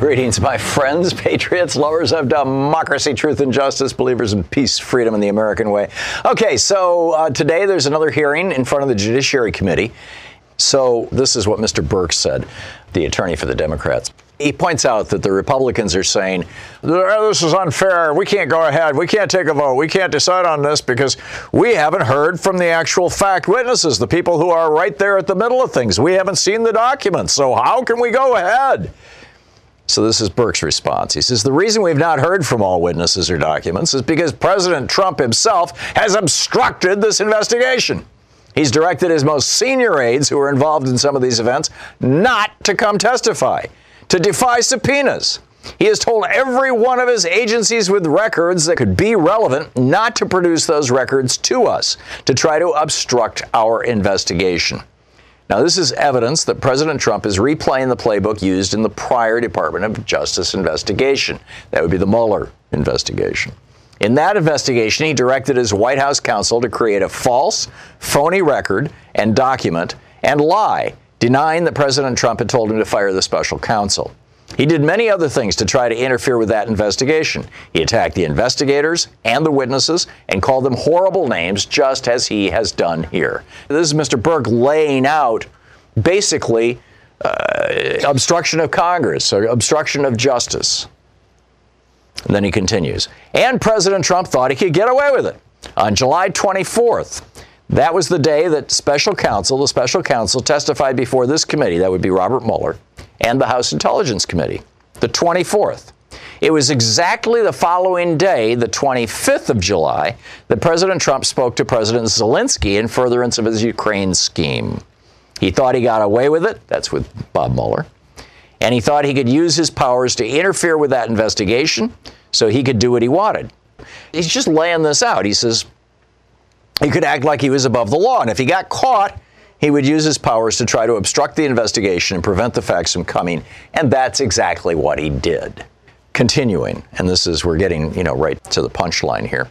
Greetings, my friends, patriots, lovers of democracy, truth, and justice, believers in peace, freedom, and the American way. Okay, so uh, today there's another hearing in front of the Judiciary Committee. So this is what Mr. Berke said, the attorney for the Democrats. He points out that the Republicans are saying, this is unfair. We can't go ahead. We can't take a vote. We can't decide on this because we haven't heard from the actual fact witnesses, the people who are right there at the middle of things. We haven't seen the documents. So how can we go ahead? So this is Berke's response. He says the reason we've not heard from all witnesses or documents is because President Trump himself has obstructed this investigation. He's directed his most senior aides who were involved in some of these events not to come testify, to defy subpoenas. He has told every one of his agencies with records that could be relevant not to produce those records to us, to try to obstruct our investigation. Now, this is evidence that President Trump is replaying the playbook used in the prior Department of Justice investigation. That would be the Mueller investigation. In that investigation, he directed his White House counsel to create a false, phony record and document and lie, denying that President Trump had told him to fire the special counsel. He did many other things to try to interfere with that investigation. He attacked the investigators and the witnesses and called them horrible names, just as he has done here. This is Mr. Berke laying out basically uh, obstruction of Congress or obstruction of justice. And then he continues. And President Trump thought he could get away with it. On July 24th, that was the day that special counsel, the special counsel, testified before this committee, that would be Robert Mueller, and the House Intelligence Committee, the 24th. It was exactly the following day, the 25th of July, that President Trump spoke to President Zelensky in furtherance of his Ukraine scheme. He thought he got away with it. That's with Bob Mueller. And he thought he could use his powers to interfere with that investigation so he could do what he wanted. He's just laying this out. He says he could act like he was above the law. And if he got caught, he would use his powers to try to obstruct the investigation and prevent the facts from coming. And that's exactly what he did. Continuing, and this is, we're getting, you know, right to the punchline here.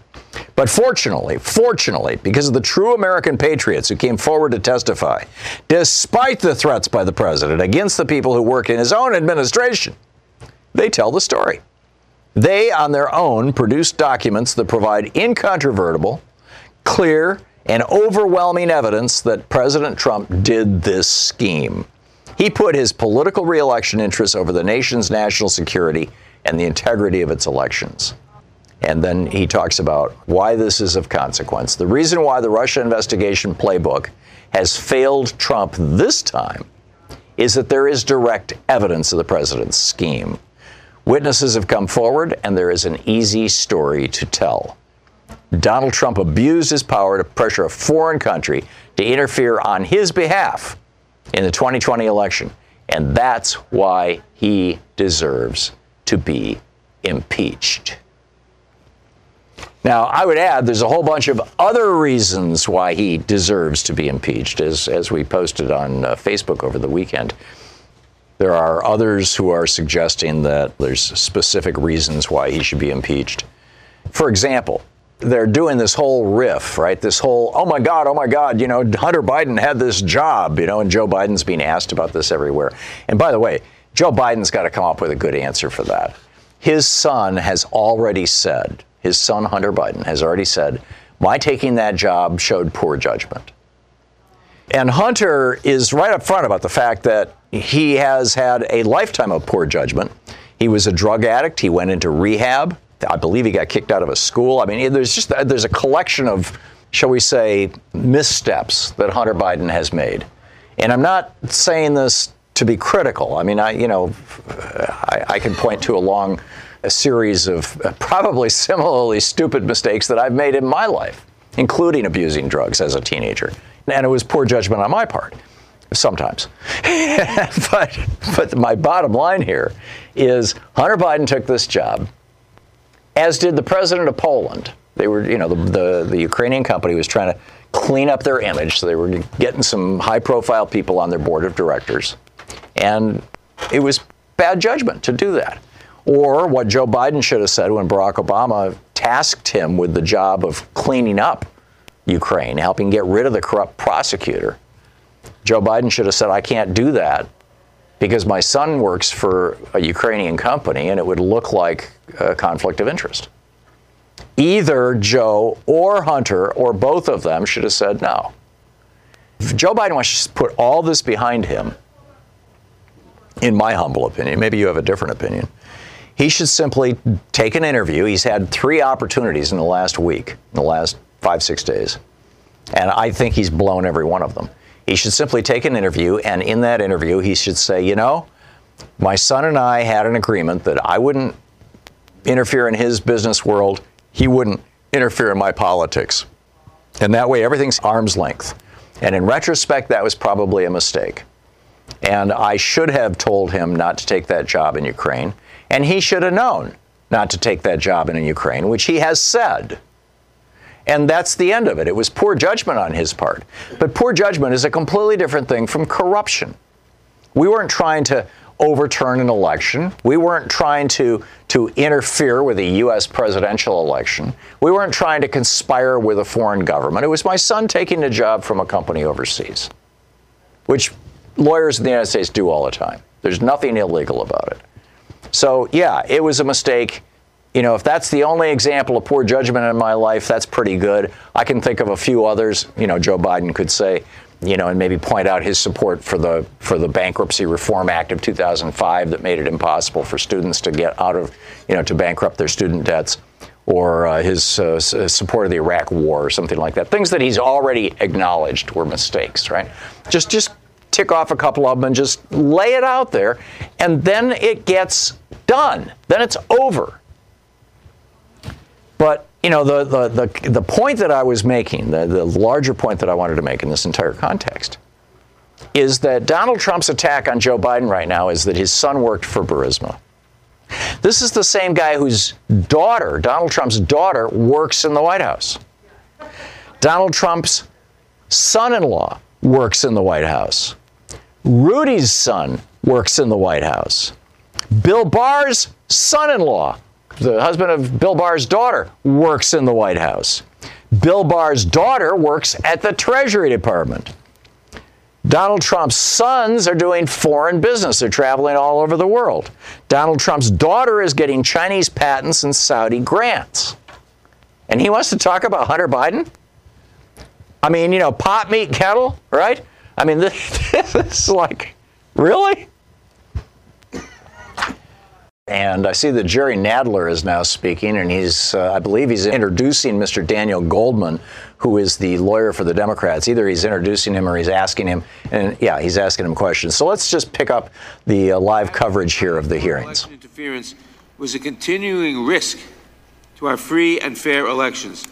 But fortunately, fortunately, because of the true American patriots who came forward to testify, despite the threats by the president against the people who work in his own administration, they tell the story. They, on their own, produced documents that provide incontrovertible, clear, and overwhelming evidence that President Trump did this scheme. He put his political reelection interests over the nation's national security and the integrity of its elections. And then he talks about why this is of consequence. The reason why the Russia investigation playbook has failed Trump this time is that there is direct evidence of the president's scheme. Witnesses have come forward, and there is an easy story to tell. Donald Trump abused his power to pressure a foreign country to interfere on his behalf in the 2020 election. And that's why he deserves to be impeached. Now, I would add there's a whole bunch of other reasons why he deserves to be impeached, as, as we posted on uh, Facebook over the weekend. There are others who are suggesting that there's specific reasons why he should be impeached. For example, they're doing this whole riff, right? This whole, oh my God, oh my God, you know, Hunter Biden had this job, you know, and Joe Biden's being asked about this everywhere. And by the way, Joe Biden's got to come up with a good answer for that. His son has already said, his son Hunter Biden has already said, my taking that job showed poor judgment. And Hunter is right up front about the fact that he has had a lifetime of poor judgment. He was a drug addict. He went into rehab. I believe he got kicked out of a school. I mean, there's just there's a collection of, shall we say, missteps that Hunter Biden has made. And I'm not saying this to be critical. I mean, I you know, I, I can point to a long a series of uh, probably similarly stupid mistakes that I've made in my life, including abusing drugs as a teenager. And it was poor judgment on my part sometimes. but but my bottom line here is Hunter Biden took this job, as did the president of Poland. They were, you know, the, the, the Ukrainian company was trying to clean up their image, so they were getting some high profile people on their board of directors. And it was bad judgment to do that. Or what Joe Biden should have said when Barack Obama tasked him with the job of cleaning up Ukraine, helping get rid of the corrupt prosecutor. Joe Biden should have said, I can't do that because my son works for a Ukrainian company and it would look like a conflict of interest. Either Joe or Hunter or both of them should have said no. If Joe Biden wants to put all this behind him, in my humble opinion, maybe you have a different opinion, he should simply take an interview. He's had three opportunities in the last week, in the last five, six days. And I think he's blown every one of them. He should simply take an interview, and in that interview, he should say, you know, my son and I had an agreement that I wouldn't interfere in his business world, he wouldn't interfere in my politics. And that way, everything's arm's length. And in retrospect, that was probably a mistake. And I should have told him not to take that job in Ukraine. And he should have known not to take that job in Ukraine, which he has said. And that's the end of it. It was poor judgment on his part. But poor judgment is a completely different thing from corruption. We weren't trying to overturn an election. We weren't trying to, to interfere with a U.S. presidential election. We weren't trying to conspire with a foreign government. It was my son taking a job from a company overseas, which lawyers in the United States do all the time. There's nothing illegal about it. So, yeah, it was a mistake you know, if that's the only example of poor judgment in my life, that's pretty good. I can think of a few others. You know, Joe Biden could say, you know, and maybe point out his support for the for the Bankruptcy Reform Act of 2005 that made it impossible for students to get out of, you know, to bankrupt their student debts, or uh, his uh, support of the Iraq War or something like that. Things that he's already acknowledged were mistakes, right? Just just tick off a couple of them and just lay it out there, and then it gets done. Then it's over. But you know, the, the, the, the point that I was making, the, the larger point that I wanted to make in this entire context, is that Donald Trump's attack on Joe Biden right now is that his son worked for Burisma. This is the same guy whose daughter, Donald Trump's daughter, works in the White House. Donald Trump's son in law works in the White House. Rudy's son works in the White House. Bill Barr's son in law the husband of Bill Barr's daughter, works in the White House. Bill Barr's daughter works at the Treasury Department. Donald Trump's sons are doing foreign business. They're traveling all over the world. Donald Trump's daughter is getting Chinese patents and Saudi grants. And he wants to talk about Hunter Biden? I mean, you know, pot, meat, kettle, right? I mean, this, this is like, really? And I see that Jerry Nadler is now speaking, and he's, uh, I believe he's introducing Mr. Daniel Goldman, who is the lawyer for the Democrats. Either he's introducing him or he's asking him, and yeah, he's asking him questions. So let's just pick up the uh, live coverage here of the hearings. Election interference was a continuing risk to our free and fair elections.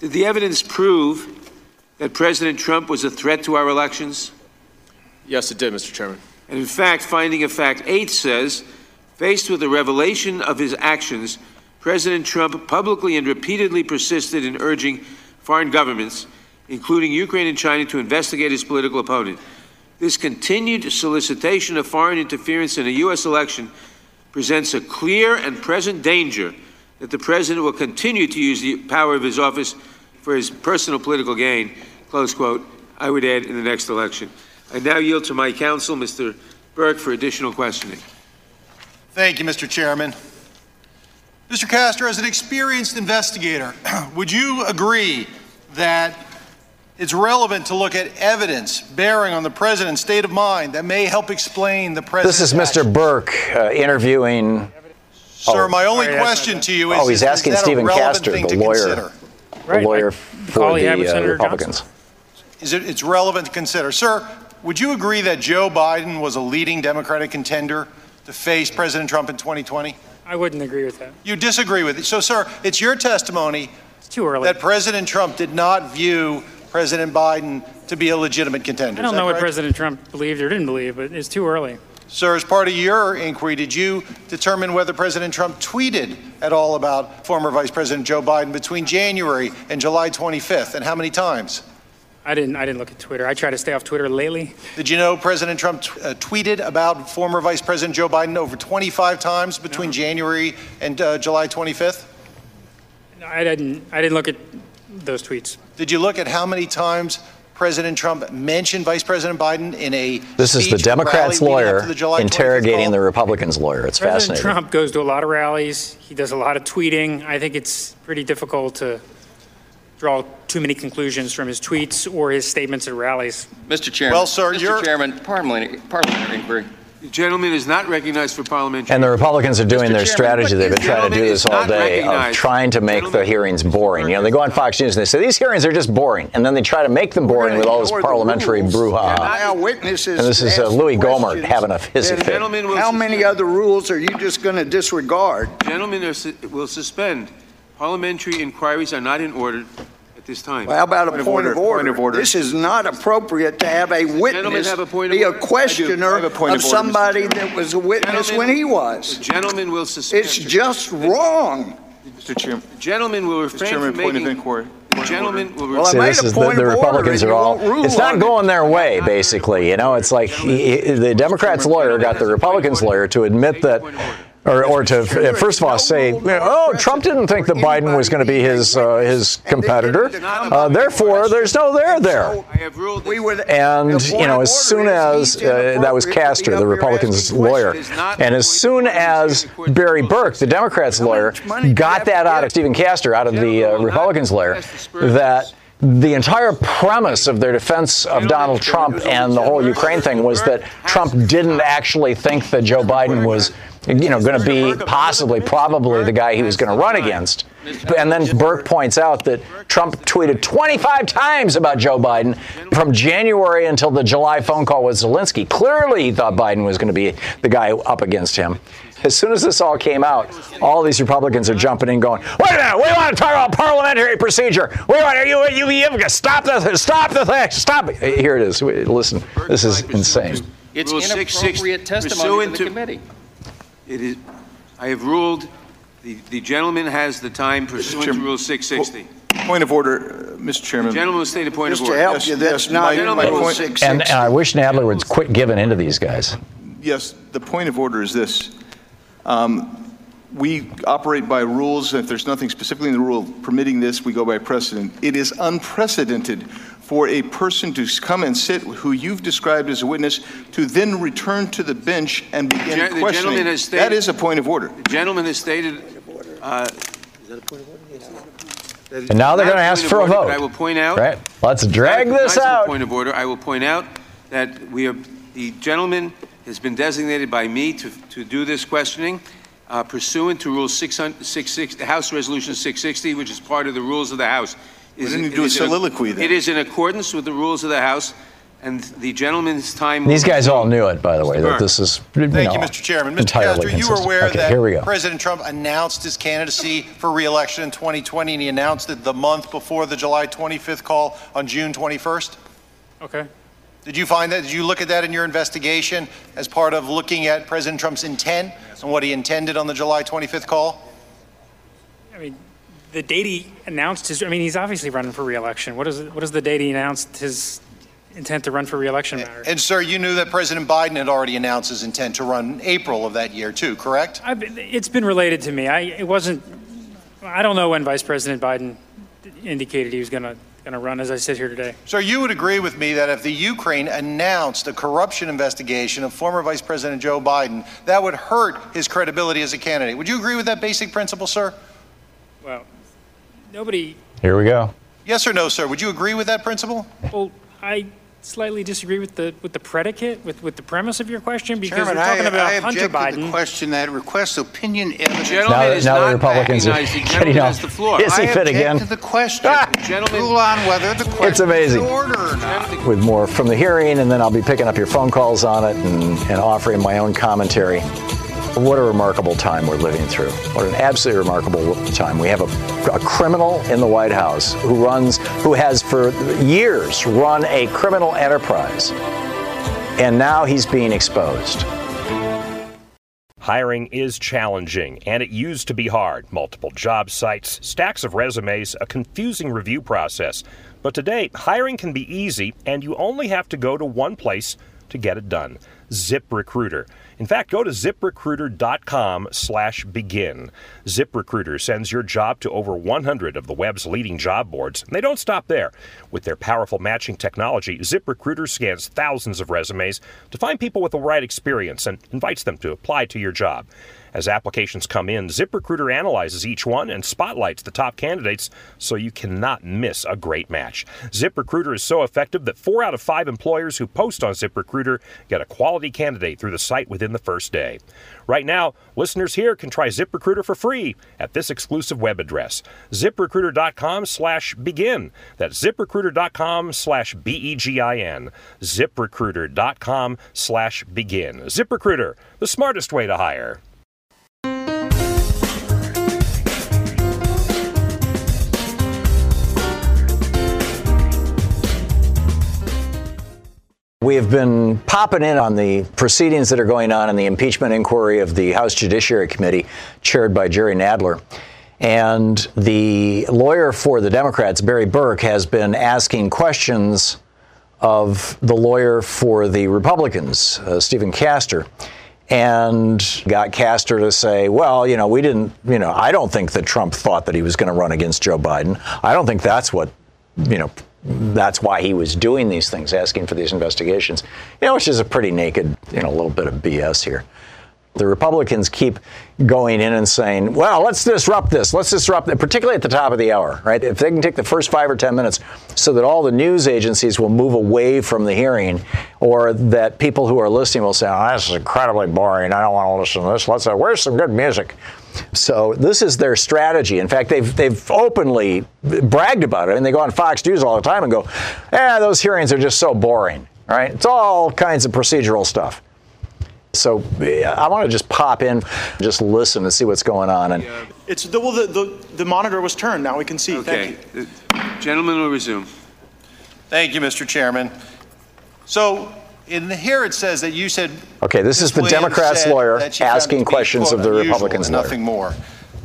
Did the evidence prove that President Trump was a threat to our elections? Yes, it did, Mr. Chairman. And in fact, finding of fact 8 says Faced with the revelation of his actions, President Trump publicly and repeatedly persisted in urging foreign governments, including Ukraine and China, to investigate his political opponent. This continued solicitation of foreign interference in a U.S. election presents a clear and present danger that the president will continue to use the power of his office for his personal political gain, close quote, I would add in the next election. I now yield to my counsel, Mr. Berke, for additional questioning. Thank you, Mr. Chairman. Mr. Castor, as an experienced investigator, would you agree that it's relevant to look at evidence bearing on the president's state of mind that may help explain the president's This is Mr. actions? Berke uh, interviewing. Sir, Oh. my only Sorry, question to you is Oh, he's is- is asking that a Stephen relevant Castor, thing the to lawyer. consider? The Right, lawyer I- for call he had with the uh, Senator Republicans. Is it, it's relevant to consider. Sir, would you agree that Joe Biden was a leading Democratic contender to face President Trump in 2020? I wouldn't agree with that. You disagree with it. So, sir, it's your testimony It's too early. that President Trump did not view President Biden to be a legitimate contender. I don't know what? President Trump believed or didn't believe, but it's too early. Sir, as part of your inquiry, did you determine whether President Trump tweeted at all about former Vice President Joe Biden between January and July 25th, and how many times? I didn't. I didn't look at Twitter. I try to stay off Twitter lately. Did you know President Trump t- uh, tweeted about former Vice President Joe Biden over 25 times between January and uh, July 25th? I didn't. I didn't look at those tweets. Did you look at how many times President Trump mentioned Vice President Biden in a This is the speech Democrats' rally leading up lawyer the interrogating call? the Republicans' lawyer. It's President fascinating. Trump goes to a lot of rallies. He does a lot of tweeting. I think it's pretty difficult to draw too many conclusions from his tweets or his statements at rallies. Mr. Chairman. Well, sir, Mr. you're- Chairman, parliamentary, parliamentary inquiry. The gentleman is not recognized for parliamentary. And the Republicans are doing Mr. their Chairman, strategy. They've been trying to do this all day of trying to make the hearings boring. You know, they go on Fox News and they say these hearings are just boring, and then they try to make them boring with all this parliamentary brouhaha. Now witnesses. And this is uh, Louis Gohmert having a hissy then fit. How many suspend- other rules are you just going to disregard? Gentlemen are su- will suspend. Parliamentary inquiries are not in order at this time. Well, How about a Point of order, of order? point of order. This is not appropriate to have a witness have a point of be a order? I do. I questioner a point of of somebody that was a witness Gentlemen- when he was. The gentleman will suspend. It's just wrong. Mr. Chairman. The gentleman will refrain Chairman, from point making. of inquiry. The Point of will. Well, See, this is the, the Republicans are all. It's not on it. going their way, basically. You know, it's like he, he- the Democrats' lawyer got the Republicans' lawyer to admit that, or, or to uh, first of all say, oh, Trump didn't think that Biden was going to be his uh, his competitor. Uh, therefore, there's no there there. I have ruled. We would. And you know, as soon as uh, that was inappropriate Castor, the Republicans' lawyer, and as soon as Barry Berke, the Democrats' lawyer, much money do you got that out of Stephen Castor, out of the uh, Republicans' lawyer, that the entire premise of their defense of Donald Trump and the whole Ukraine thing was that Trump didn't actually think that Joe Biden was, you know, going to be possibly, probably the guy he was going to run against. And then Berke points out that Trump tweeted 25 times about Joe Biden from January until the July phone call with Zelensky. Clearly, he thought Biden was going to be the guy up against him. As soon as this all came out, all these Republicans are jumping in, going, "Wait a minute, we want to talk about parliamentary procedure. We want you, you, you, you stop the, stop the thing, stop it." Here it is. Listen, this is insane. It's inappropriate testimony pursuant to to- the committee. It is. I have ruled. The, the gentleman has the time pursuant to Chairman, Rule 660. Point of order, uh, Mr. Chairman. Gentleman will state a point of Just to order. help Yes, you, that's yes, not my- in my Rule point- 660. And, and I wish Nadler would quit giving into these guys. Yes, the point of order is this. Um, We operate by rules. If there's nothing specifically in the rule permitting this, we go by precedent. It is unprecedented for a person to come and sit, who you've described as a witness, to then return to the bench and begin gen- the gentleman questioning. has stated- That is a point of order. The gentleman has stated. Uh, And now they're going to ask point of for a order, vote. but I will point out. Right? Let's drag Not a this recognizable out. Point of order. I will point out that we are, the gentleman has been designated by me to, to do this questioning uh, pursuant to Rule 600 660, House Resolution 660, which is part of the rules of the House. Why Is- didn't you it do a is in soliloquy then? It is in accordance with the rules of the House, and the gentleman's time. These guys all knew it, by the way, that Berke. this is you Thank know, you, Mr. Chairman. Mr. entirely Castor, you were consistent. aware okay, that here we go. President Trump announced his candidacy for reelection in 2020, and he announced it the month before the July 25th call on June 21st? Okay. Did you find that? Did you look at that in your investigation as part of looking at President Trump's intent and what he intended on the July 25th call? I mean, the date he announced his. I mean, he's obviously running for reelection. What is what is the date he announced his intent to run for reelection matter? And, sir, you knew that President Biden had already announced his intent to run in April of that year, too, correct? I've it's been related to me. I it wasn't I don't know when Vice President Biden indicated he was going to going to run as I sit here today. So you would agree with me that if the Ukraine announced a corruption investigation of former Vice President Joe Biden, that would hurt his credibility as a candidate. Would you agree with that basic principle, sir? Well, nobody. Here we go. Yes or no, sir? Would you agree with that principle? Well, I slightly disagree with the with the predicate with, with the premise of your question because Chairman, we're talking I, about I Hunter object to Biden. the question that requests opinion evidence. Gentleman Now- is now the Republicans are. The getting off. the floor. Is he I fit object again? to the question. Ah! Gentlemen- Rule on whether the question It's amazing. is in order or not. With more from the hearing, and then I'll be picking up your phone calls on it and, and offering my own commentary. What a remarkable time we're living through. What an absolutely remarkable time. We have a, a criminal in the White House who runs, who has for years run a criminal enterprise. And now he's being exposed. Hiring is challenging, and it used to be hard. Multiple job sites, stacks of resumes, a confusing review process. But today, hiring can be easy, and you only have to go to one place to get it done ZipRecruiter. In fact, go to ziprecruiter.com slash begin. ZipRecruiter sends your job to over 100 of the web's leading job boards, and they don't stop there. With their powerful matching technology, ZipRecruiter scans thousands of resumes to find people with the right experience and invites them to apply to your job. As applications come in, ZipRecruiter analyzes each one and spotlights the top candidates so you cannot miss a great match. ZipRecruiter is so effective that four out of five employers who post on ZipRecruiter get a quality candidate through the site within the first day. Right now, listeners here can try ZipRecruiter for free at this exclusive web address, ziprecruiter.com slash begin. That's ziprecruiter.com slash B-E-G-I-N. ziprecruiter.com slash begin. ZipRecruiter, the smartest way to hire. We have been popping in on the proceedings that are going on in the impeachment inquiry of the House Judiciary Committee, chaired by Jerry Nadler. And the lawyer for the Democrats, Barry Berke, has been asking questions of the lawyer for the Republicans, uh, Stephen Castor, and got Castor to say, well, you know, we didn't, you know, I don't think that Trump thought that he was going to run against Joe Biden. I don't think that's what, you know, that's why he was doing these things, asking for these investigations, you know, which is a pretty naked, you know, little bit of BS here. The Republicans keep going in and saying, well, let's disrupt this. Let's disrupt it, particularly at the top of the hour, right? If they can take the first five or 10 minutes so that all the news agencies will move away from the hearing or that people who are listening will say, oh, this is incredibly boring. I don't want to listen to this. Let's, uh, where's some good music? So this is their strategy. In fact, they've they've openly bragged about it, and they go on Fox News all the time and go, "Yeah, those hearings are just so boring." Right? It's all kinds of procedural stuff. So I want to just pop in, just listen and see what's going on. And It's the, well, the, the, the monitor was turned. Now we can see. Okay. Thank you. Uh, gentlemen will resume. Thank you, Mr. Chairman. So in here it says that you said. Okay, this Ms. is the Williams Democrats' said lawyer that she found it asking be, questions quote, of the unusual Republicans' and lawyer. Nothing more.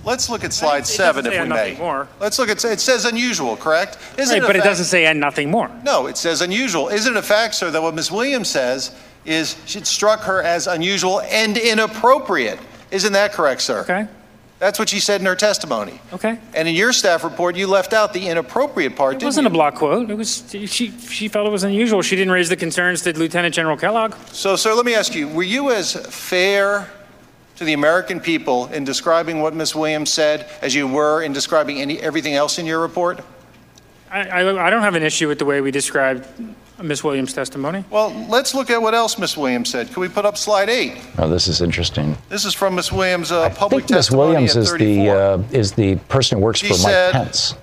Let's look at slide It seven doesn't if say we nothing may. more. Let's look at, it says unusual, correct? Isn't Right, a but it fact- doesn't say and nothing more. No, it says unusual. Isn't it a fact, sir, that what Ms. Williams says is it struck her as unusual and inappropriate? Isn't that correct, sir? Okay. That's what she said in her testimony. Okay. And in your staff report, you left out the inappropriate part, It didn't wasn't you? a block quote. It was she. She felt it was unusual. She didn't raise the concerns to Lieutenant General Kellogg. So, sir, let me ask you: Were you as fair to the American people in describing what Ms. Williams said as you were in describing any, everything else in your report? I, I, I don't have an issue with the way we described Miss Williams' testimony. Well, let's look at what else Ms. Williams said. Can we put up slide eight? oh, this is interesting. This is from Ms. Williams' uh, I public think Ms. Williams is the uh, is the person who works She for Mike Pence.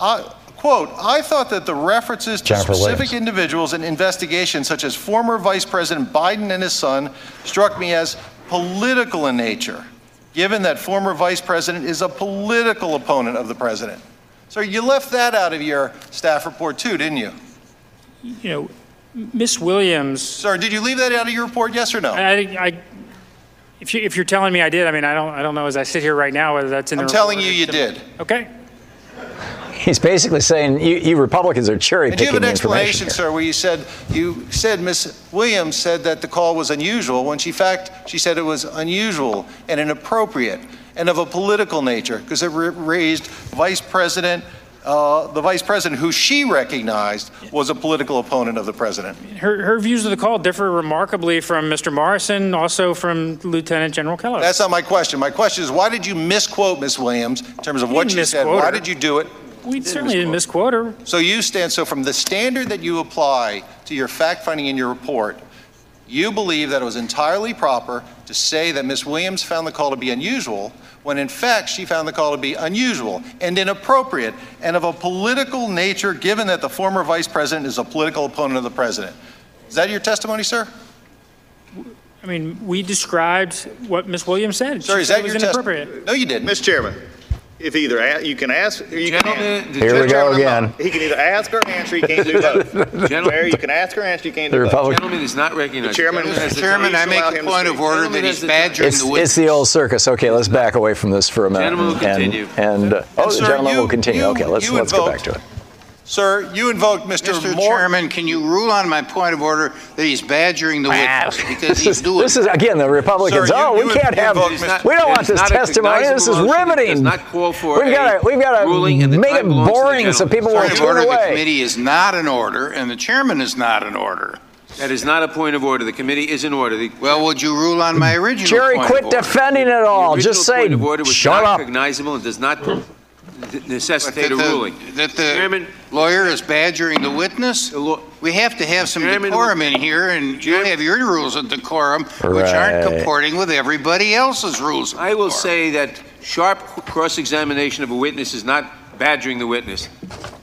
I, quote, I thought that the references to Jennifer specific Williams. individuals in investigations, such as former Vice President Biden and his son, struck me as political in nature, given that former Vice President is a political opponent of the president. So you left that out of your staff report too, didn't you? You know, Miss Williams. Sir, did you leave that out of your report, yes or no? I, I, if you if you're telling me I did, I mean I don't I don't know as I sit here right now whether that's in the I'm telling report you you did. Okay. He's basically saying you, you Republicans are cherry And do you have an explanation, here. sir, where you said you said Miss Williams said that the call was unusual when she fact she said it was unusual and inappropriate. and of a political nature, because it ra- raised Vice President, uh, the Vice President, who she recognized was a political opponent of the President. Her, her views of the call differ remarkably from Mr. Morrison, also from Lieutenant General Kellogg. That's not my question. My question is, why did you misquote Ms. Williams in terms of We what didn't she said? misquote Why did you do it? We certainly didn't misquote her. So you stand, so from the standard that you apply to your fact-finding in your report, you believe that it was entirely proper to say that Ms. Williams found the call to be unusual, when in fact she found the call to be unusual and inappropriate and of a political nature, given that the former vice president is a political opponent of the president. Is that your testimony, sir? I mean, we described what Ms. Williams said. Sir, She is said that it was your test- inappropriate. No, you didn't. Mr. Chairman, if either, a- you can ask, or you can Gentlemen, the Here we go gentleman- again. He can either ask or answer, he can't do both. Mayor, you can ask or answer, you can't The do both. Republican- Gentleman is not recognized. The chairman- Gentleman has Mr. the Chairman. I make a point of order Gentleman that he's badgering It's, the it's witness. the old circus. Okay, let's back away from this for a minute. Gentleman will continue. And, and uh, oh, And, the sir, gentleman you- will continue. you- okay, let's you let's go back to it. Sir, you invoked Mr. Mr. Moore. Chairman, can you rule on my point of order that he's badgering the witness? Because This he's is, doing this is again the Republicans. Sir, oh, you we can't have. invoked It is not- we don't want this testimony. This is cognizable motion. It riveting. Does not call for We've got to we've got to ruling, and the make it belongs to the boring so gentleman. people Point won't of turn order, the committee is not an order, and the chairman is not an order. That is not a point of order. The committee is in order. The Well, would you rule on my original Jerry, point quit of order? defending it all. Just say, point of order was shut not up. cognizable and does not But necessitate that a the- ruling. That the Chairman, lawyer is badgering the witness? the law- We have to have some Chairman, decorum in here, and you Chairman- have your rules of decorum, which aren't Right. comporting with everybody else's rules of I will decorum. say that sharp cross-examination of a witness is not badgering the witness.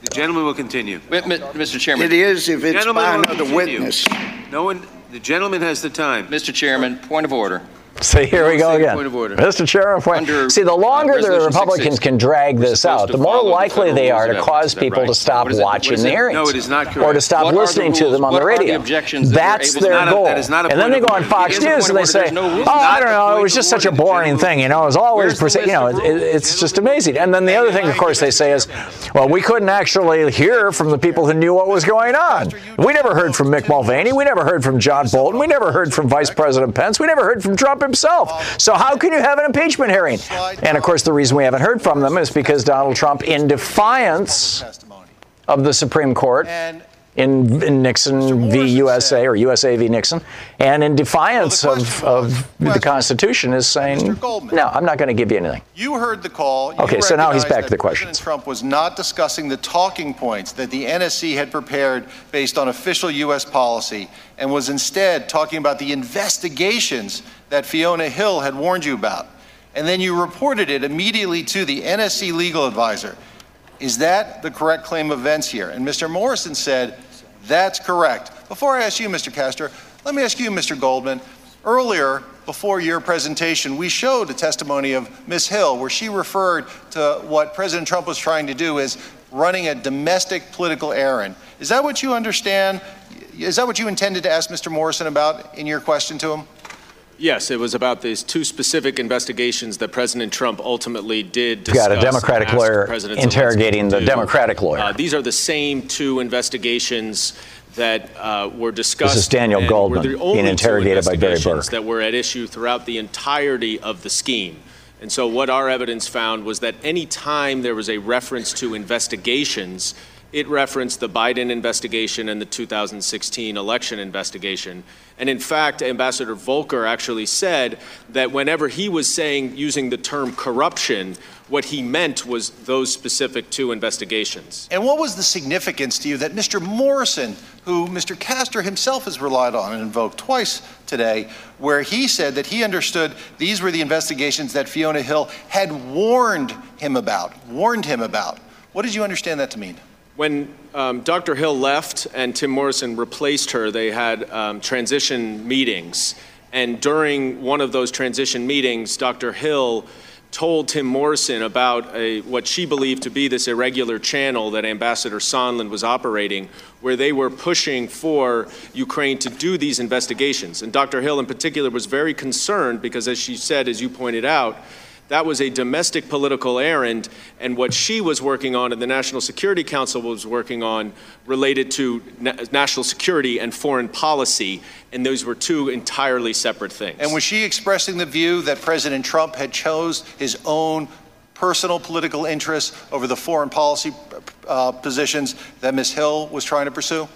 The gentleman will continue. Mr. Chairman. It is if it's Gentleman by will another continue. witness. No one, the gentleman has the time. Mr. Chairman, point of order. See, here we go again. point of order. Mr. Chairman, point. Under, See, the longer uh, the Republicans can drag this out, the more the likely they are to cause people right? to stop What is it- watching the hearings. No, it is not Or to stop What are the listening to them on What the the radio. that That's their not a- goal. that is not a and then they go on. Fox It is a News and they say, no "Oh, I don't know, it was just such a boring thing. You know, it was always, you know, list of it, rules? it's just amazing." And then the other thing, of course, they say is, "Well, we couldn't actually hear from the people who knew what was going on. We never heard from Mick Mulvaney. We never heard from John Bolton. We never heard from Vice President Pence. We never heard from Trump himself. So how can you have an impeachment hearing?" And of course, the reason we haven't heard from them is because Donald Trump, in defiance of the Supreme Court in, in Nixon v. USA or USA v. Nixon, and in defiance Well, the of, of was- the Constitution is saying, Goldman. no, I'm not going to give you anything. You heard the call. You Okay, so now he's back to the that questions. President Trump was not discussing the talking points that the NSC had prepared based on official U.S. policy and was instead talking about the investigations that Fiona Hill had warned you about. And then you reported it immediately to the NSC legal advisor. Is that the correct claim of events here? And Mr. Morrison said, that's correct. Before I ask you, Mr. Castor, let me ask you, Mr. Goldman. Earlier, before your presentation, we showed a testimony of Ms. Hill where she referred to what President Trump was trying to do as running a domestic political errand. Is that what you understand? Is that what you intended to ask Mr. Morrison about in your question to him? Yes, it was about these two specific investigations that President Trump ultimately did discuss. got a Democratic lawyer interrogating the. Democratic lawyer. Uh, these are the same two investigations that uh, were discussed. This is Daniel Goldman being interrogated by Barry Berke. That were at issue throughout the entirety of the scheme. And so, what our evidence found was that any time there was a reference to investigations, it referenced the Biden investigation and the 2016 election investigation. And in fact, Ambassador Volker actually said that whenever he was saying, using the term corruption, what he meant was those specific two investigations. And what was the significance to you that Mr. Morrison, who Mr. Castor himself has relied on and invoked twice today, where he said that he understood these were the investigations that Fiona Hill had warned him about, warned him about? What did you understand that to mean? When um, Dr. Hill left and Tim Morrison replaced her, they had um, transition meetings. And during one of those transition meetings, Dr. Hill told Tim Morrison about a, what she believed to be this irregular channel that Ambassador Sondland was operating, where they were pushing for Ukraine to do these investigations. And Dr. Hill, in particular, was very concerned because, as she said, as you pointed out, That was a domestic political errand, and what she was working on and the National Security Council was working on related to na- national security and foreign policy, and those were two entirely separate things. And was she expressing the view that President Trump had chose his own personal political interests over the foreign policy uh, positions that Ms. Hill was trying to pursue?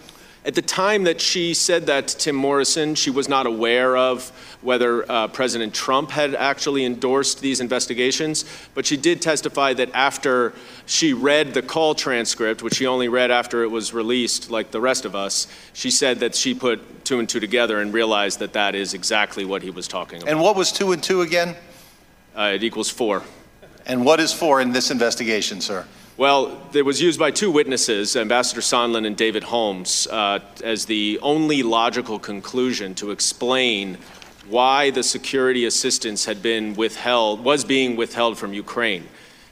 At the time that she said that to Tim Morrison, she was not aware of whether uh, President Trump had actually endorsed these investigations, but she did testify that after she read the call transcript, which she only read after it was released, like the rest of us, she said that she put two and two together and realized that that is exactly what he was talking about. And what was two and two again? Uh, it equals four. And what is four in this investigation, sir? Well, it was used by two witnesses, Ambassador Sondland and David Holmes, uh, as the only logical conclusion to explain why the security assistance had been withheld, was being withheld from Ukraine.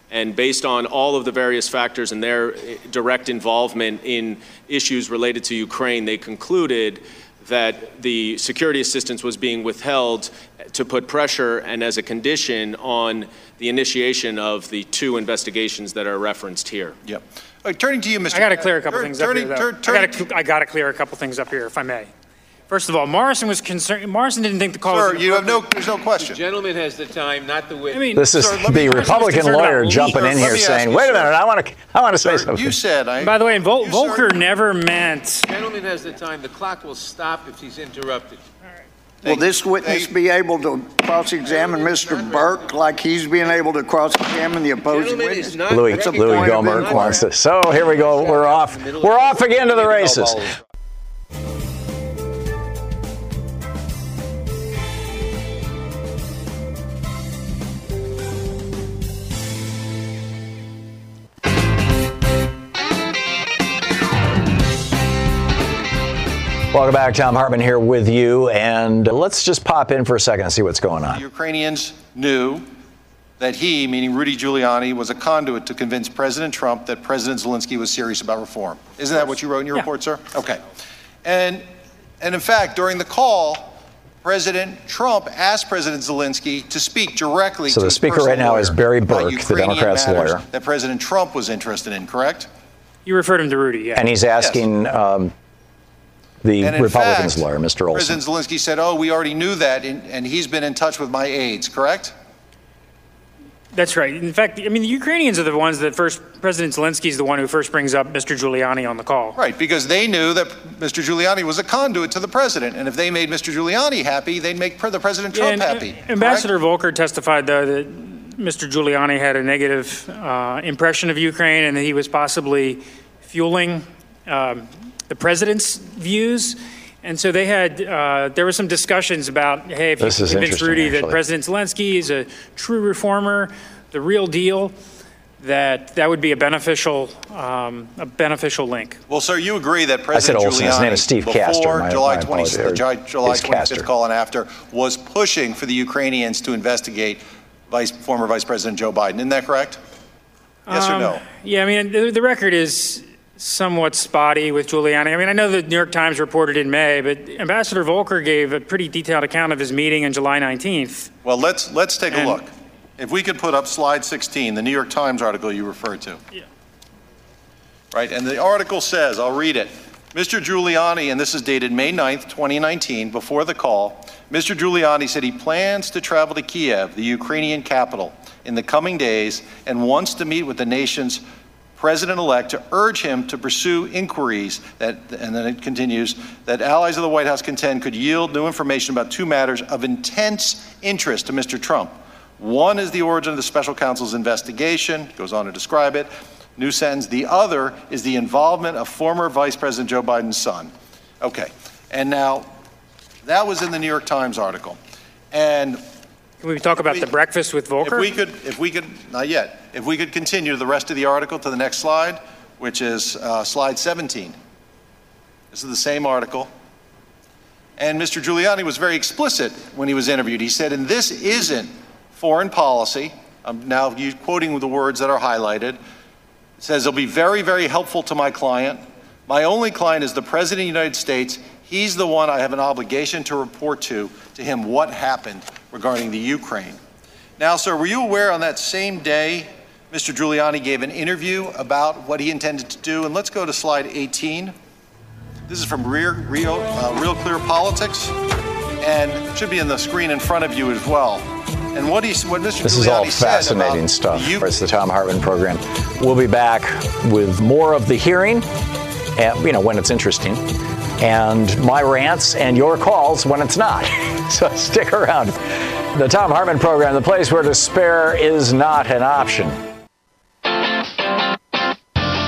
And based on all of the various factors and their eh, direct involvement in issues related to Ukraine, they concluded that the security assistance was being withheld to put pressure and as a condition on the initiation of the two investigations that are referenced here. Yep. All right, turning to you, Mr. I got to clear a couple Tur- things turning, up here. tur- Though. I turning- got to I got to clear a couple things up here, if I may. First of all, Morrison was concerned. Morrison didn't think the call. Sir, was you have no. There's no The question. gentleman has the time, not the witness. I mean, This is Sir, the Republican lawyer leaks. jumping in here saying, you, "Wait a minute, I want to, I want to say something." you said I. By the way, Vol- You, sir- Volker never meant. The Gentleman has the time. The clock will stop if he's interrupted. Will this witness be able to cross-examine Mr. Berke like he's being able to cross-examine the opposing witness? is Louis, That's a Louis point of Gohmert inquiry. wants to. So here we go. We're off. We're off again to the races. Welcome back. Thom Hartmann here with you. And let's just pop in for a second and see what's going on. The on. Ukrainians knew that he, meaning Rudy Giuliani, was a conduit to convince President Trump that President Zelensky was serious about reform. Isn't that what you wrote in your report, sir? Okay. And, and in fact, during the call, President Trump asked President Zelensky to speak directly So to the his speaker right now is Barry Berke, the Democrats' lawyer. That President Trump was interested in, correct? You referred him to Rudy, yeah. And he's asking um, the Republicans' fact, lawyer, Mr. Olson. President Zelensky said, "Oh, we already knew that, and, and he's been in touch with my aides." Correct? That's right. In fact, I mean, the Ukrainians are the ones that first. President Zelensky is the one who first brings up Mr. Giuliani on the call. Right, because they knew that Mr. Giuliani was a conduit to the president, and if they made Mr. Giuliani happy, they'd make the President Yeah, Trump and, uh, happy. Ambassador Volker testified, though, that Mr. Giuliani had a negative uh, impression of Ukraine and that he was possibly fueling um, the president's views. And so they had, uh, there were some discussions about, hey, if This you convince interesting, Rudy that. President Zelensky is a true reformer, the real deal, that that would be a beneficial, um, a beneficial link. Well, sir, you agree that I said President Olson. Giuliani, His name is Steve before Castor. My- July, my 20, the July, July 25th Castor. call and after, was pushing for the Ukrainians to investigate Vice, former Vice President Joe Biden. Isn't that correct? Yes or Um, no? Yeah, I mean, the, the record is somewhat spotty with Giuliani. I mean, I know the New York Times reported in May, but Ambassador Volker gave a pretty detailed account of his meeting on July 19th. Well, let's let's take a look. If we could put up slide 16, the New York Times article you referred to. Yeah. Right, and the article says, I'll read it. Mr. Giuliani, and this is dated May 9th, 2019, before the call, Mr. Giuliani said he plans to travel to Kiev, the Ukrainian capital, in the coming days and wants to meet with the nation's president-elect to urge him to pursue inquiries that, and then it continues, that allies of the White House contend could yield new information about two matters of intense interest to Mr. Trump. One is the origin of the special counsel's investigation, goes on to describe it. New sentence. The other is the involvement of former Vice President Joe Biden's son. Okay. And now, that was in the New York Times article. And Can we talk about we- the breakfast with if Volker? we could, if we could, not yet, if we could continue the rest of the article to the next slide, which is uh, slide 17. This is the same article. And Mr. Giuliani was very explicit when he was interviewed. He said, and this isn't foreign policy. I'm now quoting the words that are highlighted. It says, it'll be very, very helpful to my client. My only client is the President of the United States. He's the one I have an obligation to report to, to him what happened regarding the Ukraine. Now, sir, were you aware on that same day Mr. Giuliani gave an interview about what he intended to do? And let's go to slide 18. This is from Real, Real, uh, Real Clear Politics, and should be in the screen in front of you as well. And what, he, what Mr. This Giuliani is all fascinating stuff. You, It's the Thom Hartmann program. We'll be back with more of the hearing, and, you know, when it's interesting, and my rants and your calls when it's not. so stick around. The Thom Hartmann program, the place where despair is not an option.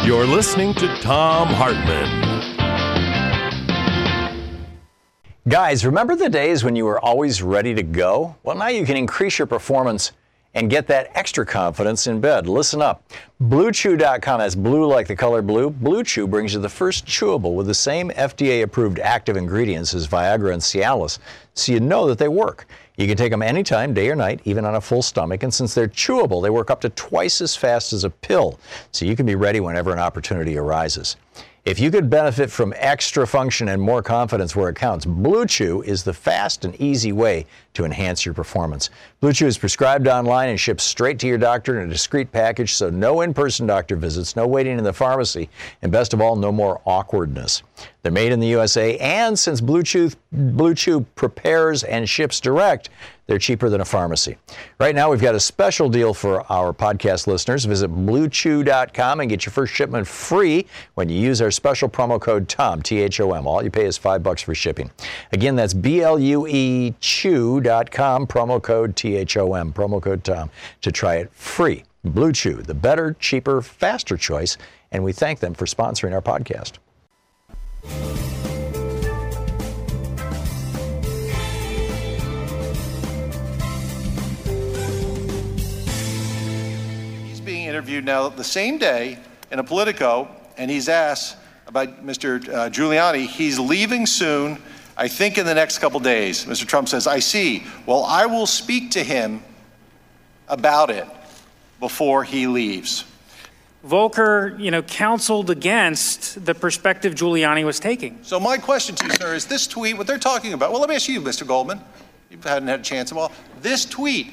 You're listening to Thom Hartmann. Guys, remember the days when you were always ready to go? Well, now you can increase your performance and get that extra confidence in bed. Listen up. BlueChew.com, that's blue like the color blue. Blue Chew brings you the first chewable with the same FDA approved active ingredients as Viagra and Cialis, so you know that they work. You can take them anytime, day or night, even on a full stomach. And since they're chewable, they work up to twice as fast as a pill, so you can be ready whenever an opportunity arises. If you could benefit from extra function and more confidence where it counts, Blue Chew is the fast and easy way to enhance your performance. Blue Chew is prescribed online and shipped straight to your doctor in a discreet package, so no in person doctor visits, no waiting in the pharmacy, and best of all, no more awkwardness. They're made in the USA, and since Blue Chew, Blue Chew prepares and ships direct, they're cheaper than a pharmacy. Right now, we've got a special deal for our podcast listeners. Visit bluechew.com and get your first shipment free when you use our special promo code TOM, T H O M. All you pay is five bucks for shipping. Again, that's B L U E chew.com, promo code T H O M, promo code TOM, to try it free. Blue Chew, the better, cheaper, faster choice. And we thank them for sponsoring our podcast. he's being interviewed now the same day in a Politico, and he's asked about Mr. Uh, Giuliani. He's leaving soon, I think in the next couple days. Mr. Trump says, I see. Well, I will speak to him about it before he leaves. Volker, you know, counseled against the perspective Giuliani was taking. So my question to you, sir, is this tweet what they're talking about? Well, let me ask you, Mr. Goldman. You hadn't had a chance of all. This tweet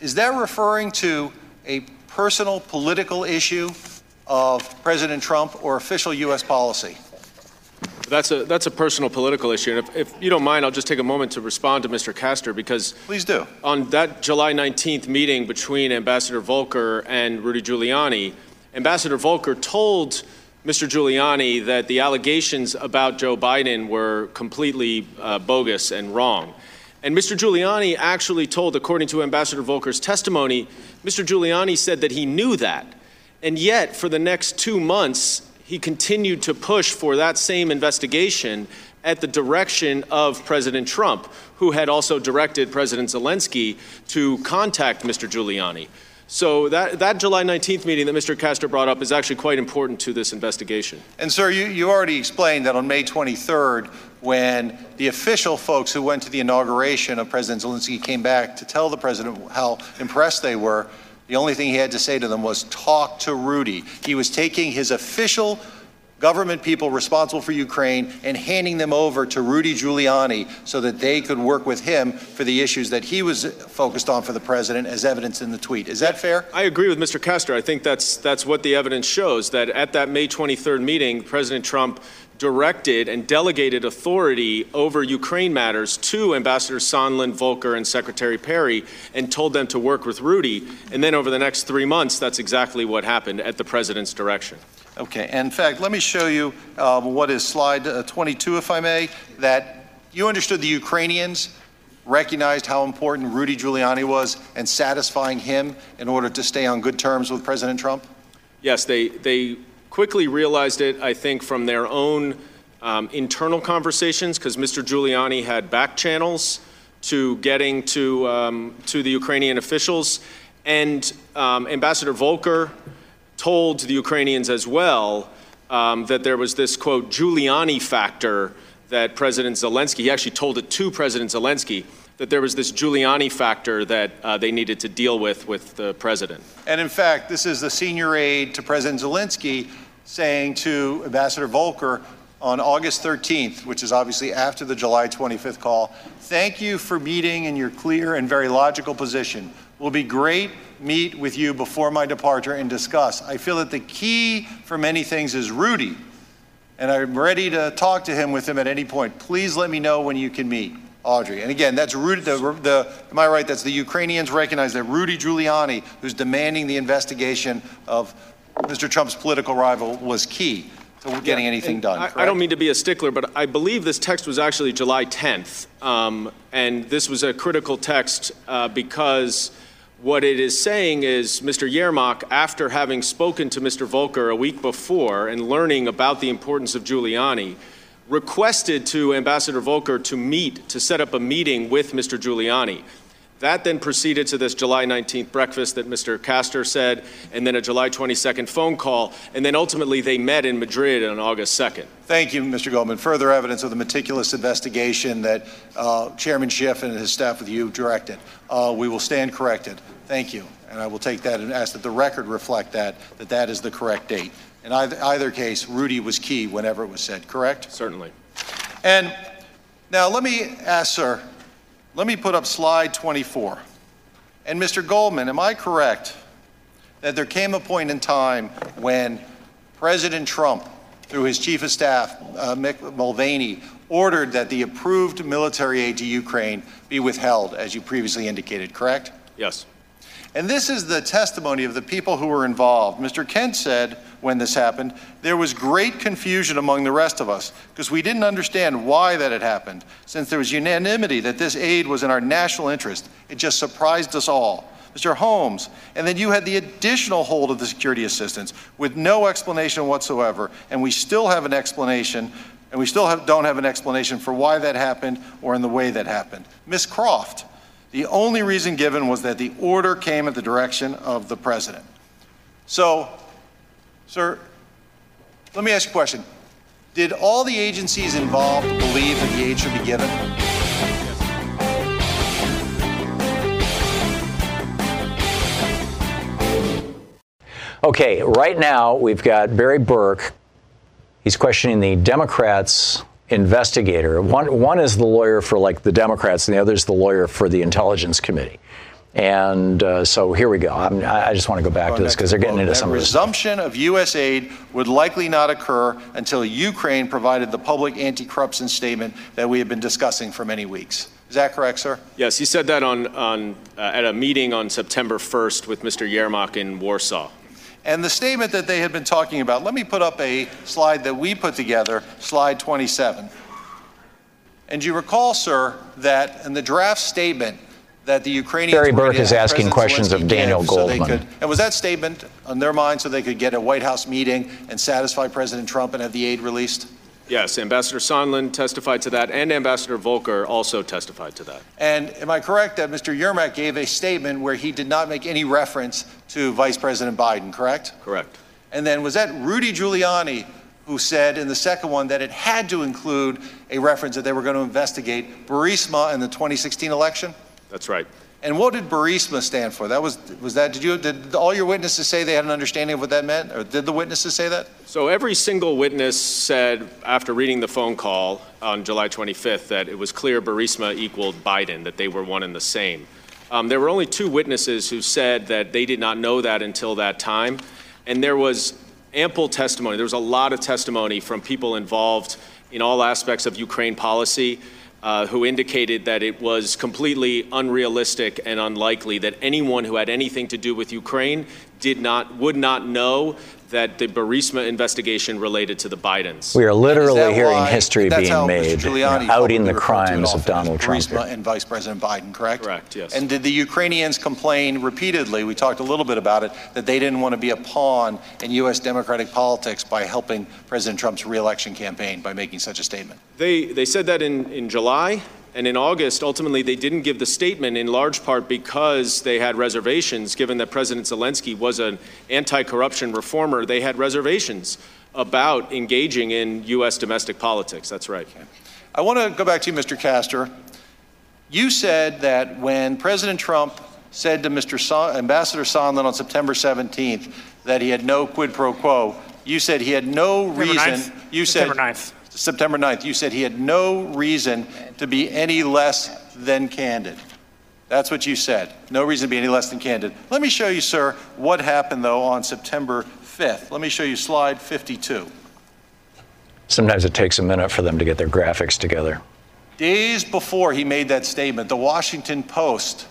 is that referring to a personal political issue of President Trump or official U.S. policy? That's a that's a personal political issue, and if, if you don't mind, I'll just take a moment to respond to Mr. Castor because please do. On that July 19th meeting between Ambassador Volker and Rudy Giuliani, Ambassador Volker told Mr. Giuliani that the allegations about Joe Biden were completely uh, bogus and wrong. And Mr. Giuliani actually told, according to Ambassador Volker's testimony, Mr. Giuliani said that he knew that. And yet, for the next two months, he continued to push for that same investigation at the direction of President Trump, who had also directed President Zelensky to contact Mr. Giuliani. So that, that July 19th meeting that Mr. Castor brought up is actually quite important to this investigation. And, sir, you, you already explained that on May 23rd, when the official folks who went to the inauguration of President Zelensky came back to tell the president how impressed they were, the only thing he had to say to them was talk to Rudy. He was taking his official government people responsible for Ukraine and handing them over to Rudy Giuliani so that they could work with him for the issues that he was focused on for the president, as evidence in the tweet. Is that fair? I agree with Mr. Castor. I think that's that's what the evidence shows. That at that May 23rd meeting, President Trump directed and delegated authority over Ukraine matters to Ambassador Sondland, Volker, and Secretary Perry, and told them to work with Rudy. And then over the next three months, that's exactly what happened at the president's direction. Okay. In fact, let me show you uh, what is slide uh, 22, if I may, that you understood the Ukrainians recognized how important Rudy Giuliani was and satisfying him in order to stay on good terms with President Trump? Yes, they, they quickly realized it, I think, from their own um, internal conversations, because Mr. Giuliani had back channels to getting to, um, to the Ukrainian officials. And um, Ambassador Volker told the Ukrainians as well um, that there was this, quote, Giuliani factor that President Zelensky, he actually told it to President Zelensky, that there was this Giuliani factor that uh, they needed to deal with with the president. And in fact, this is the senior aide to President Zelensky saying to Ambassador Volker on August 13th, which is obviously after the July 25th call, thank you for meeting in your clear and very logical position. will be great meet with you before my departure and discuss. I feel that the key for many things is Rudy, and I'm ready to talk to him with him at any point. Please let me know when you can meet. Andrey. And again, that's Rudy, the, the, am I right? That's the Ukrainians recognize that Rudy Giuliani, who's demanding the investigation of Mr. Trump's political rival, was key to getting anything done. I, I don't mean to be a stickler, but I believe this text was actually July 10th. Um, and this was a critical text uh, because what it is saying is Mr. Yermak, after having spoken to Mr. Volker a week before and learning about the importance of Giuliani, requested to Ambassador Volker to meet, to set up a meeting with Mr. Giuliani. That then proceeded to this July 19th breakfast that Mr. Castor said, and then a July 22nd phone call, and then ultimately they met in Madrid on August 2nd. Thank you, Mr. Goldman. Further evidence of the meticulous investigation that uh, Chairman Schiff and his staff with you directed. Uh, we will stand corrected. Thank you. And I will take that and ask that the record reflect that, that that is the correct date. In either, either case, Rudy was key whenever it was said, correct? Certainly. And now let me ask, sir, let me put up slide 24. And Mr. Goldman, am I correct that there came a point in time when President Trump, through his chief of staff, uh, Mick Mulvaney, ordered that the approved military aid to Ukraine be withheld, as you previously indicated, correct? Yes. And this is the testimony of the people who were involved. Mr. Kent said when this happened, there was great confusion among the rest of us because we didn't understand why that had happened. Since there was unanimity that this aid was in our national interest, it just surprised us all. Mr. Holmes, and then you had the additional hold of the security assistance with no explanation whatsoever, and we still have an explanation, and we still have, don't have an explanation for why that happened or in the way that happened. Miss Croft, the only reason given was that the order came at the direction of the president. So, sir, let me ask you a question. Did all the agencies involved believe that the aid should be given? Okay, right now we've got Barry Berke. He's questioning the Democrats' investigator. One, one is the lawyer for like the Democrats, and the other is the lawyer for the Intelligence Committee. And uh, so here we go. I'm, I I just want to go back to this because they're getting into some of this. resumption of U.S. aid would likely not occur until Ukraine provided the public anti-corruption statement that we have been discussing for many weeks. Is that correct, sir? Yes, he said that on, on, uh, at a meeting on September 1st with Mr. Yermak in Warsaw. And the statement that they had been talking about, let me put up a slide that we put together, slide 27. And you recall, sir, that in the draft statement that the Ukrainians Barry were Berke is asking President questions of Daniel give so Goldman. could- and was that statement on their mind so they could get a White House meeting and satisfy President Trump and have the aid released? Yes, Ambassador Sondland testified to that, and Ambassador Volker also testified to that. And am I correct that Mr. Yermak gave a statement where he did not make any reference to Vice President Biden, correct? Correct. And then was that Rudy Giuliani who said in the second one that it had to include a reference that they were going to investigate Burisma in the 2016 election? That's right. And what did Burisma stand for? That was was that did you did all your witnesses say they had an understanding of what that meant, or did the witnesses say that? So every single witness said after reading the phone call on July 25th that it was clear Burisma equaled Biden, that they were one and the same. Um, there were only two witnesses who said that they did not know that until that time, and there was ample testimony. There was a lot of testimony from people involved in all aspects of Ukraine policy. Uh, who indicated that it was completely unrealistic and unlikely that anyone who had anything to do with Ukraine did not would not know that the Burisma investigation related to the Bidens. We are literally hearing why- history being how Mr. made, outing the publicly referred to it crimes of Donald Trump. Burisma here. and Vice President Biden, correct? Correct, yes. And did the Ukrainians complain repeatedly? We talked a little bit about it that they didn't want to be a pawn in U.S. democratic politics by helping President Trump's reelection campaign by making such a statement. They, they said that in, in July, and in August, ultimately, they didn't give the statement in large part because they had reservations, given that President Zelensky was an anti corruption reformer. They had reservations about engaging in U.S. domestic politics. That's right. I want to go back to you, Mr. Castor. You said that when President Trump said to Mr. Son- Ambassador Sondland on September 17th that he had no quid pro quo, you said he had no September reason. 9th. You September said 9th. September 9th. You said he had no reason to be any less than candid. That's what you said. No reason to be any less than candid. Let me show you, sir, what happened, though, on September 5th. Let me show you slide 52. Sometimes it takes a minute for them to get their graphics together. Days before he made that statement, the Washington Post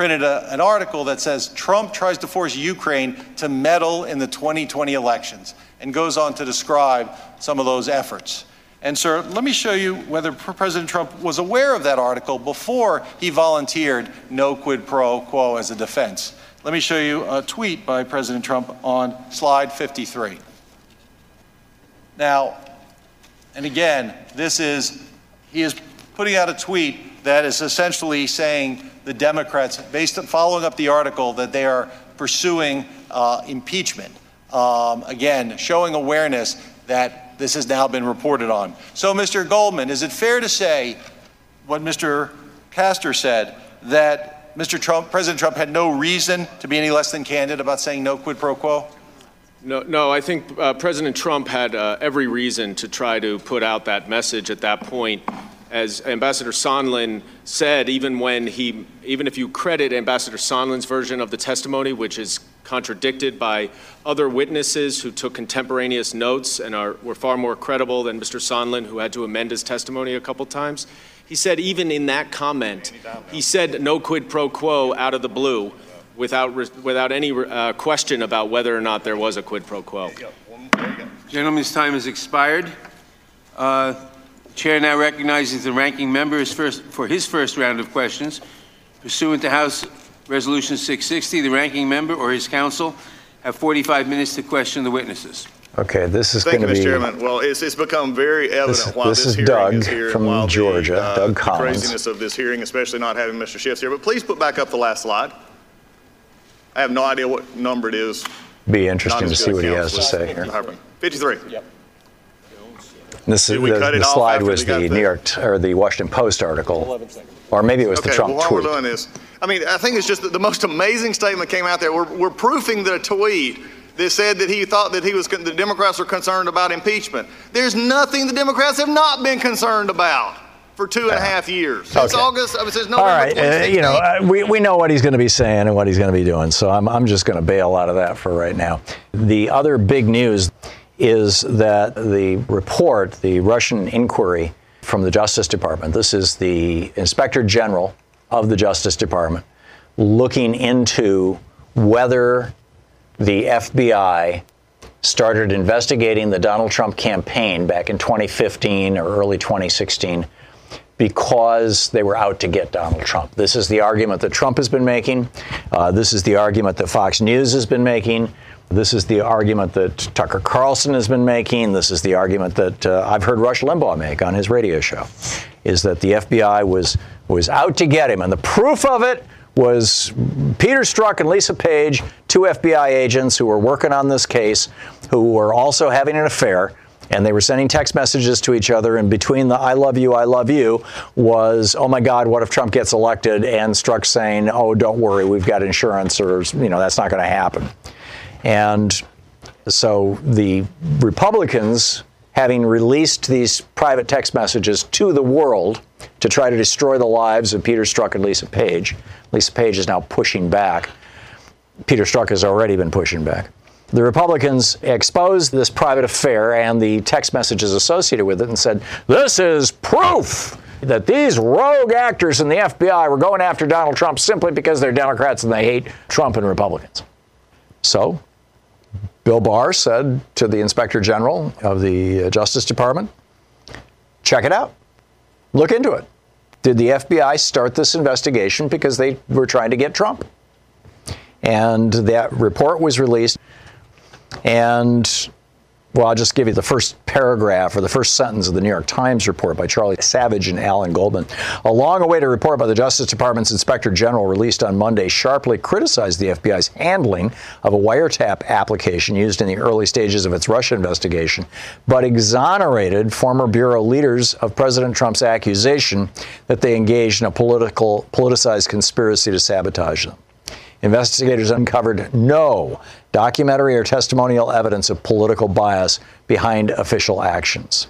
printed a, an article that says Trump tries to force Ukraine to meddle in the 2020 elections and goes on to describe some of those efforts. And, sir, let me show you whether President Trump was aware of that article before he volunteered no quid pro quo as a defense. Let me show you a tweet by President Trump on slide 53. Now, and again, this is, he is putting out a tweet that is essentially saying the Democrats, based on following up the article, that they are pursuing uh, impeachment. Um, again, showing awareness that this has now been reported on. So, Mr. Goldman, is it fair to say what Mr. Castor said that Mr. Trump, President Trump, had no reason to be any less than candid about saying no quid pro quo? No, no. I think uh, President Trump had uh, every reason to try to put out that message at that point. As Ambassador Sondland said, even when he, even if you credit Ambassador Sondland's version of the testimony, which is contradicted by other witnesses who took contemporaneous notes and are, were far more credible than Mr. Sondland, who had to amend his testimony a couple times. He said, even in that comment, he said no quid pro quo out of the blue without, without any uh, question about whether or not there was a quid pro quo. Gentleman's time has expired. Uh, Chair now recognizes the ranking member first, for his first round of questions. Pursuant to House Resolution 660, the ranking member or his counsel have 45 minutes to question the witnesses. Okay, this is Thank going you, to Mr. be. Chairman. Well, it's, it's become very evident This- while this this, is hearing Doug is here from and while Georgia, the, uh, Doug the craziness of this hearing, especially not having Mr. Schiff here. But please put back up the last slide. I have no idea what number it is. Be interesting to see what he has to say here. 53. Yep. This is we the, cut it the off slide after was they got the the- New York T- or the Washington Post article, or maybe it was okay, the Trump well, while tweet. we're doing this, I mean, I think it's just that the most amazing statement came out there. We're, we're proofing the tweet that said that he thought that he was the Democrats were concerned about impeachment. There's nothing the Democrats have not been concerned about for two and a half years since Okay. August. I mean, since November right, uh, you know, uh, we, we know what he's going to be saying and what he's going to be doing, so I'm, I'm just going to bail out of that for right now. The other big news is that the report, the Russian inquiry from the Justice Department, this is the Inspector General of the Justice Department looking into whether the FBI started investigating the Donald Trump campaign back in 2015 or early 2016 because they were out to get Donald Trump. This is the argument that Trump has been making. Uh, this is the argument that Fox News has been making. This is the argument that Tucker Carlson has been making. This is the argument that uh, I've heard Rush Limbaugh make on his radio show, is that the FBI was was out to get him, and the proof of it was Peter Strzok and Lisa Page, two FBI agents who were working on this case, who were also having an affair and they were sending text messages to each other. And between the "I love you, I love you" was "Oh my God, what if Trump gets elected?" and Strzok saying, "Oh, don't worry, we've got insurance," or you know, that's not going to happen. And so the Republicans, having released these private text messages to the world to try to destroy the lives of Peter Strzok and Lisa Page, Lisa Page is now pushing back. Peter Strzok has already been pushing back. The Republicans exposed this private affair and the text messages associated with it and said, This is proof that these rogue actors in the FBI were going after Donald Trump simply because they're Democrats and they hate Trump and Republicans. So, Bill Barr said to the Inspector General of the uh, Justice Department, check it out, look into it. Did the FBI start this investigation because they were trying to get Trump? And that report was released. And, well, I'll just give you the first paragraph or the first sentence of the New York Times report by Charlie Savage and Adam Goldman. A long awaited report by the Justice Department's Inspector General released on Monday sharply criticized the FBI's handling of a wiretap application used in the early stages of its Russia investigation, but exonerated former bureau leaders of President Trump's accusation that they engaged in a political, politicized conspiracy to sabotage them. Investigators uncovered no documentary or testimonial evidence of political bias behind official actions.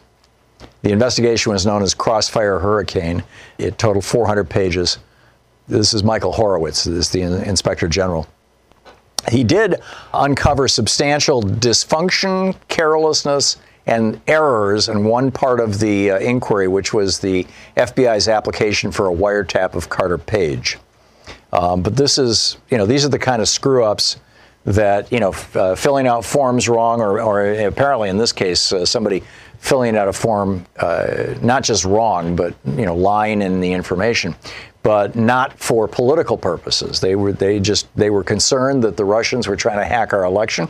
The investigation was known as Crossfire Hurricane. It totaled 400 pages. This is Michael Horowitz, this is the Inspector General. He did uncover substantial dysfunction, carelessness, and errors in one part of the uh, inquiry, which was the FBI's application for a wiretap of Carter Page. Um, but this is, you know, these are the kind of screw ups that, you know, f- uh, filling out forms wrong, or, or apparently in this case, uh, somebody filling out a form uh, not just wrong, but, you know, lying in the information but not for political purposes. They were they just they were concerned that the Russians were trying to hack our election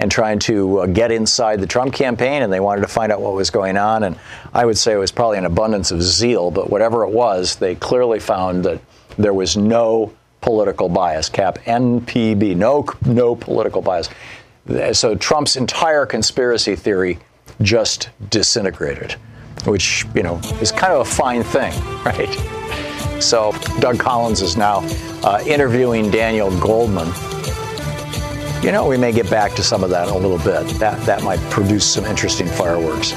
and trying to uh, get inside the Trump campaign, and they wanted to find out what was going on. And I would say it was probably an abundance of zeal, but whatever it was, they clearly found that there was no political bias. Cap NPB, no no political bias. So Trump's entire conspiracy theory just disintegrated, which you know is kind of a fine thing, right? So Doug Collins is now uh, interviewing Daniel Goldman. You know, we may get back to some of that in a little bit. That, that might produce some interesting fireworks.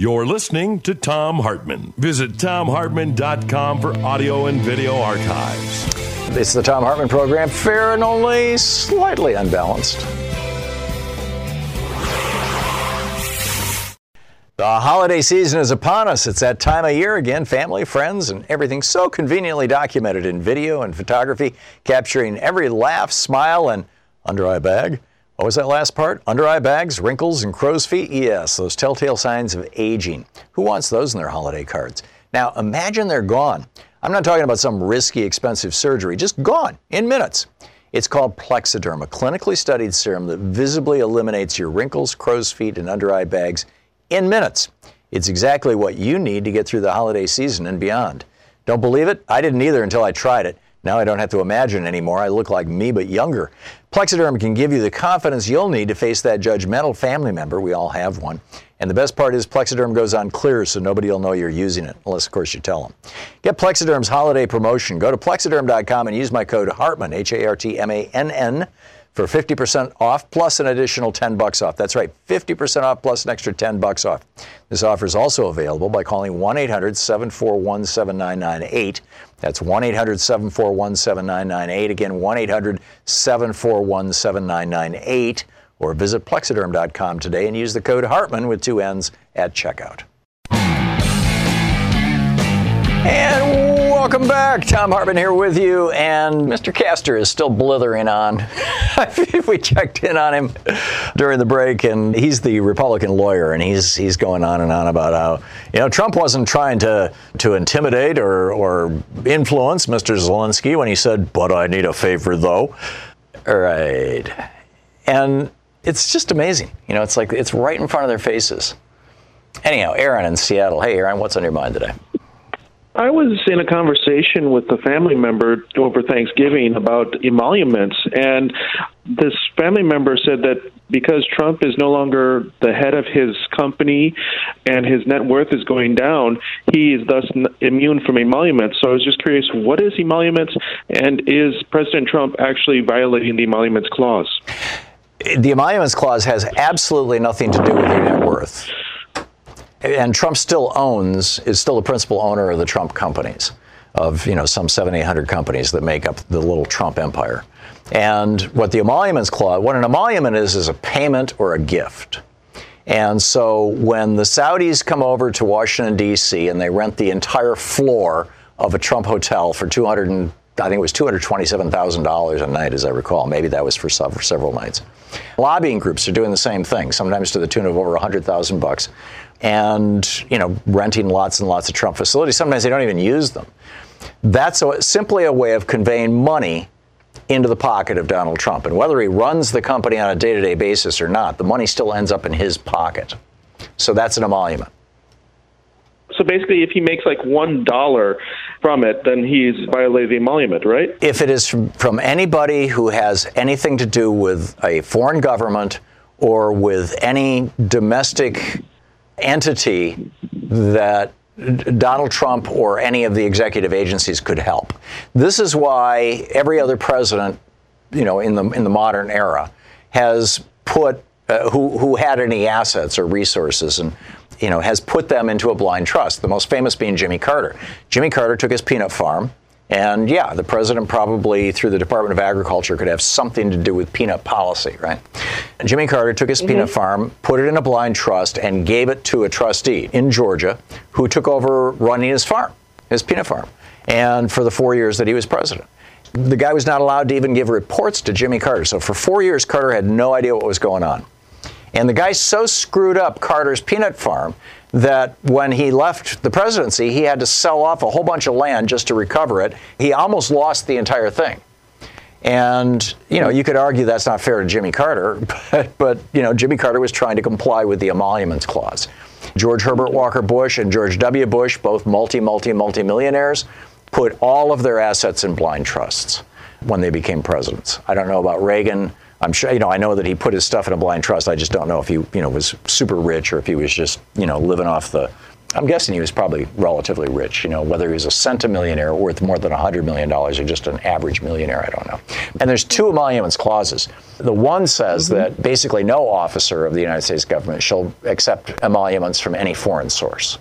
You're listening to Thom Hartmann. Visit thomhartmann.com for audio and video archives. It's the Thom Hartmann program, fair and only slightly unbalanced. The holiday season is upon us. It's that time of year again. Family, friends, and everything so conveniently documented in video and photography, capturing every laugh, smile, and under eye bag. What was that last part? Under eye bags, wrinkles, and crow's feet? Yes, those telltale signs of aging. Who wants those in their holiday cards? Now, imagine they're gone. I'm not talking about some risky, expensive surgery, just gone in minutes. It's called Plexaderm, a clinically studied serum that visibly eliminates your wrinkles, crow's feet, and under eye bags in minutes. It's exactly what you need to get through the holiday season and beyond. Don't believe it? I didn't either until I tried it. Now I don't have to imagine anymore. I look like me, but younger. Plexaderm can give you the confidence you'll need to face that judgmental family member. We all have one. And the best part is Plexaderm goes on clear so nobody will know you're using it, unless, of course, you tell them. Get Plexaderm's holiday promotion. Go to plexaderm.com and use my code Hartmann, H A R T M A N N for 50% off plus an additional 10 bucks off. That's right, 50% off plus an extra 10 bucks off. This offer is also available by calling 1-800-741-7998. That's 1-800-741-7998. Again, 1-800-741-7998 or visit plexaderm.com today and use the code Hartmann with two N's at checkout. And welcome back. Thom Hartmann here with you, and Mr. Castor is still blithering on. we checked in on him during the break, and he's the Republican lawyer, and he's he's going on and on about how you know Trump wasn't trying to to intimidate or or influence Mr. Zelensky when he said, "But I need a favor, though." All right, and it's just amazing. You know, it's like it's right in front of their faces. Anyhow, Aaron in Seattle. Hey, Aaron, what's on your mind today? I was in a conversation with a family member over Thanksgiving about emoluments, and this family member said that because Trump is no longer the head of his company and his net worth is going down, he is thus immune from emoluments. So I was just curious, what is emoluments, and is President Trump actually violating the emoluments clause? The emoluments clause has absolutely nothing to do with your net worth and Trump still owns is still the principal owner of the Trump companies, of you know some 700 companies that make up the little Trump empire. And what the emoluments clause, what an emolument is, is a payment or a gift. And so when the Saudis come over to Washington D.C. and they rent the entire floor of a Trump hotel for 200 and I think it was $227,000 a night, as I recall. Maybe that was for several nights. Lobbying groups are doing the same thing, sometimes to the tune of over 100,000 bucks and you know renting lots and lots of Trump facilities. Sometimes they don't even use them. That's a, simply a way of conveying money into the pocket of Donald Trump. And whether he runs the company on a day-to-day basis or not, the money still ends up in his pocket. So that's an emolument. So basically, if he makes like one dollar from it, then he's violated the emolument, right? If it is from, from anybody who has anything to do with a foreign government or with any domestic entity that Donald Trump or any of the executive agencies could help. This is why every other president, you know, in the in the modern era, has put uh, who who had any assets or resources and you know, has put them into a blind trust. The most famous being Jimmy Carter. Jimmy Carter took his peanut farm. And yeah, the president probably, through the Department of Agriculture, could have something to do with peanut policy, right? And Jimmy Carter took his mm-hmm. peanut farm, put it in a blind trust, and gave it to a trustee in Georgia who took over running his farm, his peanut farm, and for the four years that he was president the guy was not allowed to even give reports to Jimmy Carter. So for four years, Carter had no idea what was going on. And the guy so screwed up Carter's peanut farm that when he left the presidency, he had to sell off a whole bunch of land just to recover it. He almost lost the entire thing. And, you know, you could argue that's not fair to Jimmy Carter, but, but you know, Jimmy Carter was trying to comply with the emoluments clause. George Herbert Walker Bush and George W. Bush, both multi, multi, multi millionaires, put all of their assets in blind trusts when they became presidents. I don't know about Reagan. I'm sure, you know, I know that he put his stuff in a blind trust. I just don't know if he, you know, was super rich or if he was just, you know, living off the. I'm guessing he was probably relatively rich, you know, whether he was a centimillionaire worth more than $100 million or just an average millionaire, I don't know. And there's two emoluments clauses. The one says mm-hmm. that basically no officer of the United States government shall accept emoluments from any foreign source.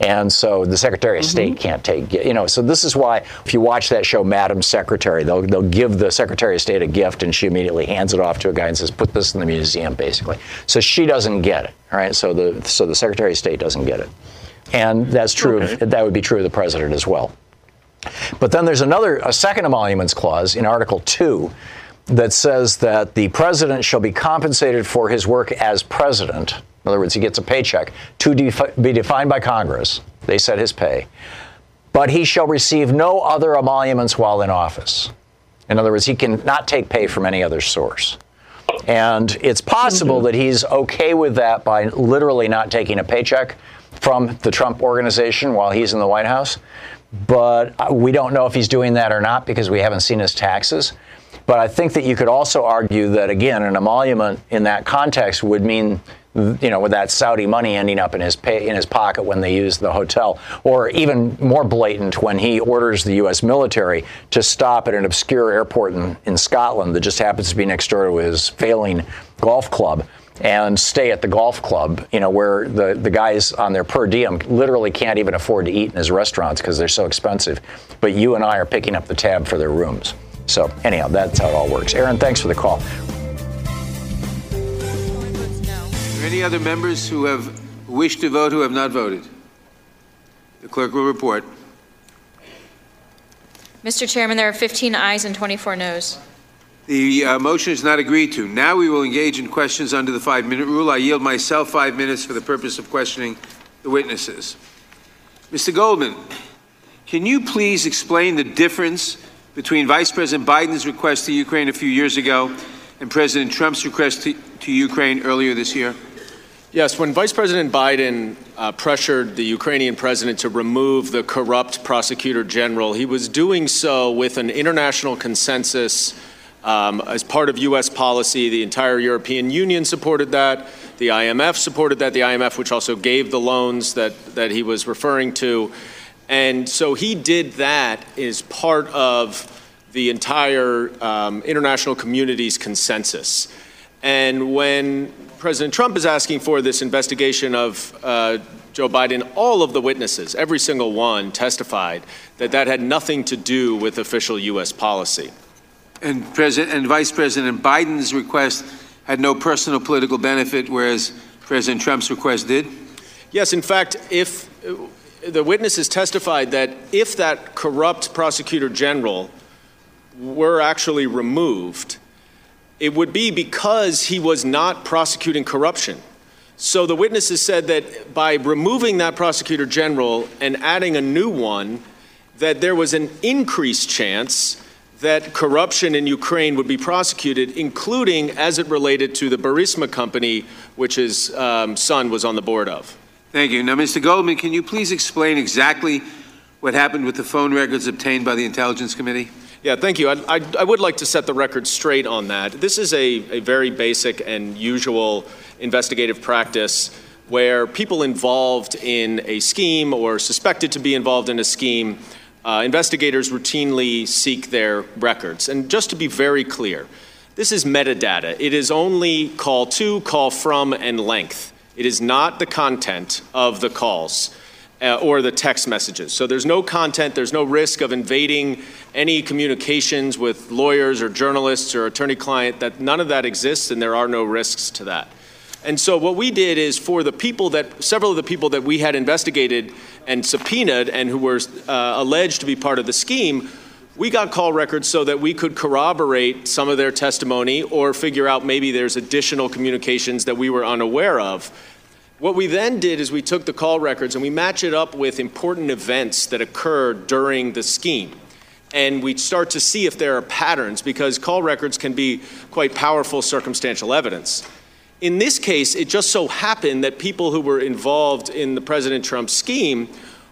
And so the Secretary of mm-hmm. State can't take, you know, so this is why if you watch that show, Madam Secretary, they'll, they'll give the Secretary of State a gift and she immediately hands it off to a guy and says, put this in the museum, basically. So she doesn't get it, all right? So the, so the Secretary of State doesn't get it. And that's true, okay. that would be true of the President as well. But then there's another, a second emoluments clause in Article 2 that says that the President shall be compensated for his work as President in other words, he gets a paycheck to defi- be defined by Congress. They set his pay. But he shall receive no other emoluments while in office. In other words, he can not take pay from any other source. And it's possible that he's okay with that by literally not taking a paycheck from the Trump organization while he's in the White House. But uh, we don't know if he's doing that or not because we haven't seen his taxes. But I think that you could also argue that, again, an emolument in that context would mean Mm-hmm. you know, with that Saudi money ending up in his pay, in his pocket when they use the hotel, or even more blatant when he orders the U.S. military to stop at an obscure airport in, in Scotland that just happens to be next door to his failing golf club and stay at the golf club, you know, where the, the guys on their per diem literally can't even afford to eat in his restaurants because they're so expensive. But you and I are picking up the tab for their rooms. So, anyhow, that's how it all works. Aaron, thanks for the call there any other members who have wished to vote who have not voted? The clerk will report. Mr. Chairman, there are 15 ayes and 24 noes. The uh, motion is not agreed to. Now we will engage in questions under the five minute rule. I yield myself five minutes for the purpose of questioning the witnesses. Mr. Goldman, can you please explain the difference between Vice President Biden's request to Ukraine a few years ago and President Trump's request to, to Ukraine earlier this year? Yes, when Vice President Biden uh, pressured the Ukrainian president to remove the corrupt prosecutor general, he was doing so with an international consensus um, as part of U.S. policy. The entire European Union supported that. The IMF supported that. The IMF, which also gave the loans that, that he was referring to. And so he did that as part of the entire um, international community's consensus. And when President Trump is asking for this investigation of uh, Joe Biden, all of the witnesses, every single one, testified that that had nothing to do with official U.S. policy. And, President, and Vice President Biden's request had no personal political benefit, whereas President Trump's request did? Yes, in fact, if uh, the witnesses testified that if that corrupt prosecutor general were actually removed, it would be because he was not prosecuting corruption. So the witnesses said that by removing that prosecutor general and adding a new one, that there was an increased chance that corruption in Ukraine would be prosecuted, including as it related to the Burisma company, which his um, son was on the board of. Thank you. Now, Mr. Goldman, can you please explain exactly what happened with the phone records obtained by the Intelligence Committee? Yeah, thank you. I, I, I, would like to set the record straight on that. This is a, a very basic and usual investigative practice where people involved in a scheme or suspected to be involved in a scheme, uh, investigators routinely seek their records. And just to be very clear, this is metadata. It is only call to, call from, and length. It is not the content of the calls. Uh, or the text messages. So there's no content, there's no risk of invading any communications with lawyers or journalists or attorney client, that none of that exists and there are no risks to that. And so what we did is for the people that, several of the people that we had investigated and subpoenaed and who were uh, alleged to be part of the scheme, we got call records so that we could corroborate some of their testimony or figure out maybe there's additional communications that we were unaware of. What we then did is we took the call records and we match it up with important events that occurred during the scheme. And we start to see if there are patterns because call records can be quite powerful circumstantial evidence. In this case, it just so happened that people who were involved in the President Trump scheme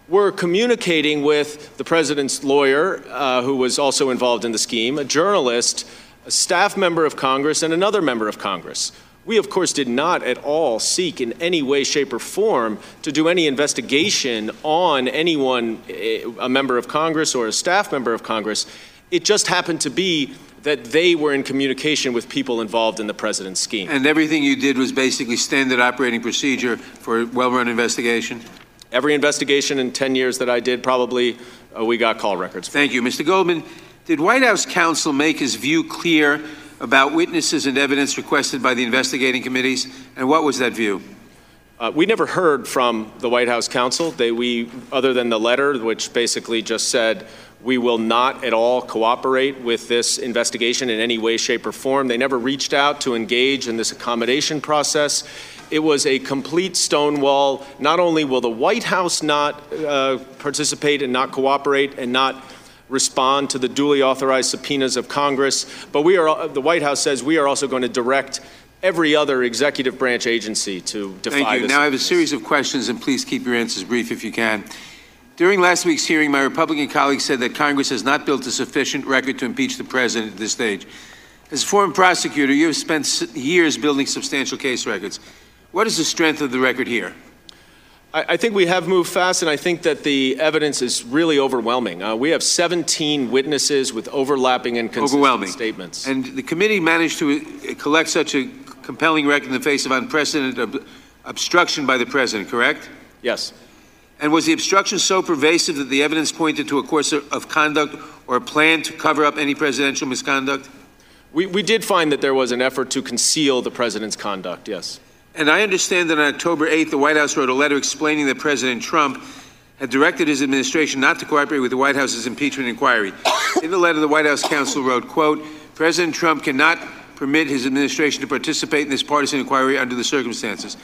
were communicating with the president's lawyer, uh, who was also involved in the scheme, a journalist, a staff member of Congress, and another member of Congress. We, of course, did not at all seek in any way, shape, or form to do any investigation on anyone, eh, a member of Congress or a staff member of Congress. It just happened to be that they were in communication with people involved in the president's scheme. And everything you did was basically standard operating procedure for a well run investigation? Every investigation in 10 years that I did, probably uh, we got call records. Thank you. Mr. Goldman, did White House counsel make his view clear about witnesses and evidence requested by the investigating committees? And what was that view? Uh, we never heard from the White House counsel. They, we, other than the letter, which basically just said we will not at all cooperate with this investigation in any way, shape, or form. They never reached out to engage in this accommodation process. It was a complete stonewall. Not only will the White House not uh, participate and not cooperate and not respond to the duly authorized subpoenas of Congress. But we are, the White House says we are also going to direct every other executive branch agency to defy Thank you. Now I have a series of questions, and please keep your answers brief if you can. During last week's hearing, my Republican colleague said that Congress has not built a sufficient record to impeach the president at this stage. As a former prosecutor, you have spent years building substantial case records. What is the strength of the record here? I, I think we have moved fast, and I think that the evidence is really overwhelming. Uh, we have 17 witnesses with overlapping and consistent Overwhelming. statements. And the committee managed to uh, collect such a compelling record in the face of unprecedented ob- obstruction by the president, correct? Yes. And was the obstruction so pervasive that the evidence pointed to a course of, of conduct or a plan to cover up any presidential misconduct? We, we did find that there was an effort to conceal the president's conduct, yes. And I understand that on October 8th, the White House wrote a letter explaining that President Trump had directed his administration not to cooperate with the White House's impeachment inquiry. In the letter, the White House counsel wrote, quote, President Trump cannot permit his administration to participate in this partisan inquiry under the circumstances.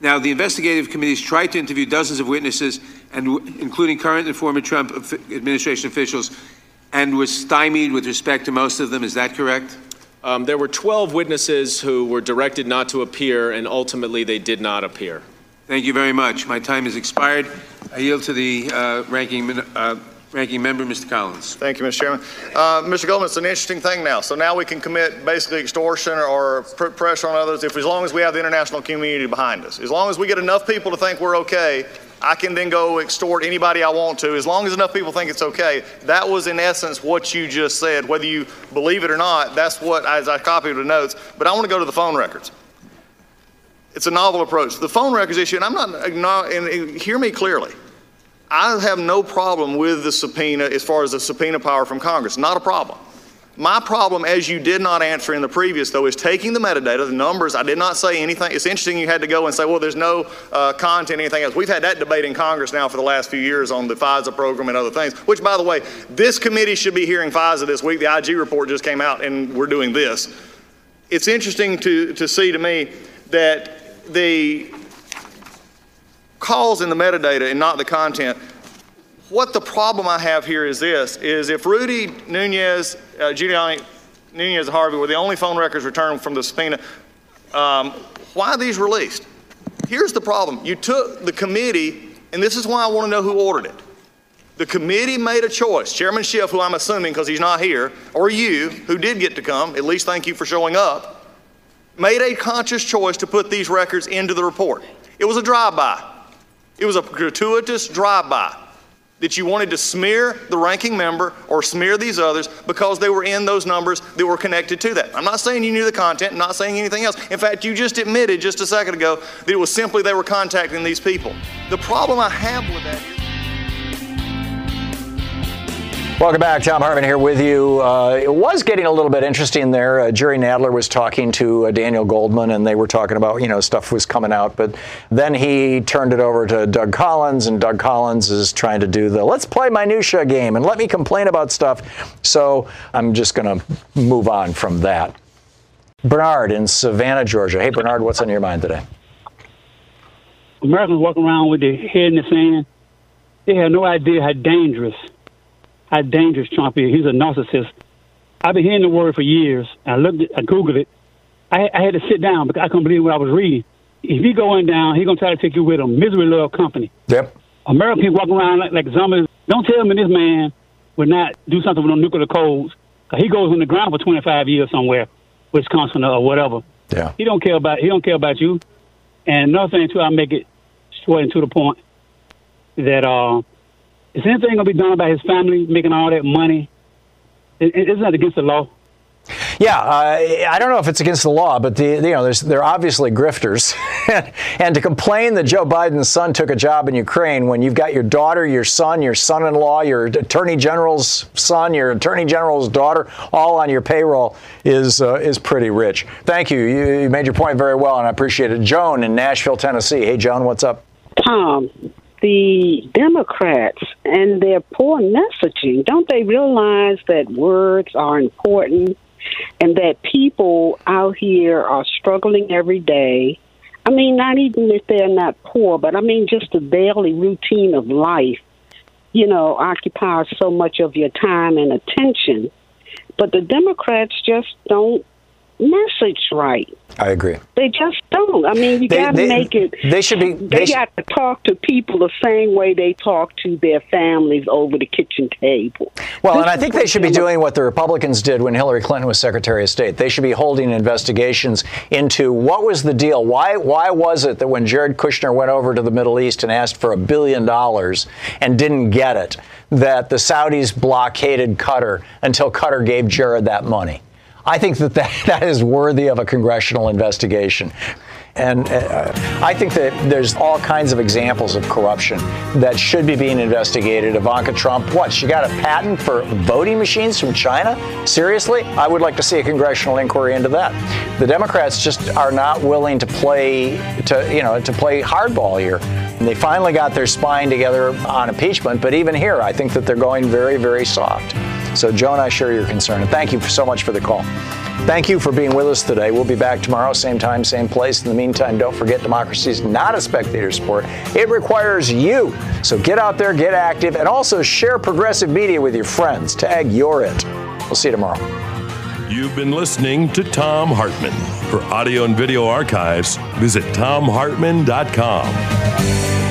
Now, the investigative committees tried to interview dozens of witnesses, and including current and former Trump administration officials, and was stymied with respect to most of them. Is that correct? Um, there were 12 witnesses who were directed not to appear, and ultimately they did not appear. Thank you very much. My time has expired. I yield to the uh, ranking, uh, ranking member, Mr. Collins. Thank you, Mr. Chairman. Uh, Mr. Goldman, it's an interesting thing now. So now we can commit basically extortion or pr- pressure on others if as long as we have the international community behind us. As long as we get enough people to think we're okay, I can then go extort anybody I want to, as long as enough people think it's okay. That was, in essence, what you just said. Whether you believe it or not, that's what, as I copied the notes. But I want to go to the phone records. It's a novel approach. The phone records issue, and I'm not, and hear me clearly. I have no problem with the subpoena as far as the subpoena power from Congress. Not a problem. My problem, as you did not answer in the previous, though, is taking the metadata, the numbers. I did not say anything. It's interesting you had to go and say, well, there's no uh, content, anything else. We've had that debate in Congress now for the last few years on the FISA program and other things, which, by the way, this committee should be hearing FISA this week. The IG report just came out, and we're doing this. It's interesting to, to see to me that the calls in the metadata and not the content what the problem I have here is this: is if Rudy Nunez, uh, Giuliani, Nunez, and Harvey were the only phone records returned from the subpoena, um, why are these released? Here's the problem: you took the committee, and this is why I want to know who ordered it. The committee made a choice. Chairman Schiff, who I'm assuming because he's not here, or you, who did get to come, at least thank you for showing up, made a conscious choice to put these records into the report. It was a drive-by. It was a gratuitous drive-by. That you wanted to smear the ranking member or smear these others because they were in those numbers that were connected to that. I'm not saying you knew the content, I'm not saying anything else. In fact, you just admitted just a second ago that it was simply they were contacting these people. The problem I have with that is. Welcome back. Thom Hartmann here with you. Uh, it was getting a little bit interesting there. Uh, Jerry Nadler was talking to uh, Daniel Goldman, and they were talking about, you know, stuff was coming out. But then he turned it over to Doug Collins, and Doug Collins is trying to do the let's play minutia game and let me complain about stuff. So I'm just going to move on from that. Bernard in Savannah, Georgia. Hey, Bernard, what's on your mind today? Americans walk around with their head in the sand. They have no idea how dangerous how dangerous Trump is. He's a narcissist. I've been hearing the word for years. I looked, I googled it. I, I had to sit down because I couldn't believe what I was reading. If he going down, he gonna try to take you with him. Misery love company. Yep. American people walking around like, like zombies. Don't tell me this man would not do something with no nuclear codes. He goes on the ground for 25 years somewhere, Wisconsin or whatever. Yeah. He don't care about he don't care about you. And another thing too, I make it straight and to the point that uh, is anything going to be done about his family making all that money? Isn't that against the law? Yeah, uh, I don't know if it's against the law, but the, you know, they're obviously grifters. and to complain that Joe Biden's son took a job in Ukraine when you've got your daughter, your son, your son-in-law, your attorney general's son, your attorney general's daughter, all on your payroll is uh, is pretty rich. Thank you. you. You made your point very well, and I appreciate it. Joan in Nashville, Tennessee. Hey, Joan, what's up? Tom, the Democrats and their poor messaging, don't they realize that words are important and that people out here are struggling every day? I mean, not even if they're not poor, but I mean, just the daily routine of life, you know, occupies so much of your time and attention. But the Democrats just don't message right. I agree. They just don't. I mean, you got to make it. They should be. They, they got to talk to people the same way they talk to their families over the kitchen table. Well, this and I think they should be doing what the Republicans did when Hillary Clinton was Secretary of State. They should be holding investigations into what was the deal. Why? Why was it that when Jared Kushner went over to the Middle East and asked for a billion dollars and didn't get it, that the Saudis blockaded Qatar until Qatar gave Jared that money? I think that that, that is worthy of a congressional investigation. And uh, I think that there's all kinds of examples of corruption that should be being investigated. Ivanka Trump, what? She got a patent for voting machines from China? Seriously? I would like to see a congressional inquiry into that. The Democrats just are not willing to play to you know to play hardball here. And they finally got their spine together on impeachment, but even here, I think that they're going very, very soft. So, Joan, I share your concern, and thank you so much for the call. Thank you for being with us today. We'll be back tomorrow, same time, same place. In the meantime, don't forget democracy is not a spectator sport. It requires you. So get out there, get active, and also share progressive media with your friends. Tag You're It. We'll see you tomorrow. You've been listening to Thom Hartmann. For audio and video archives, visit thomhartmann.com.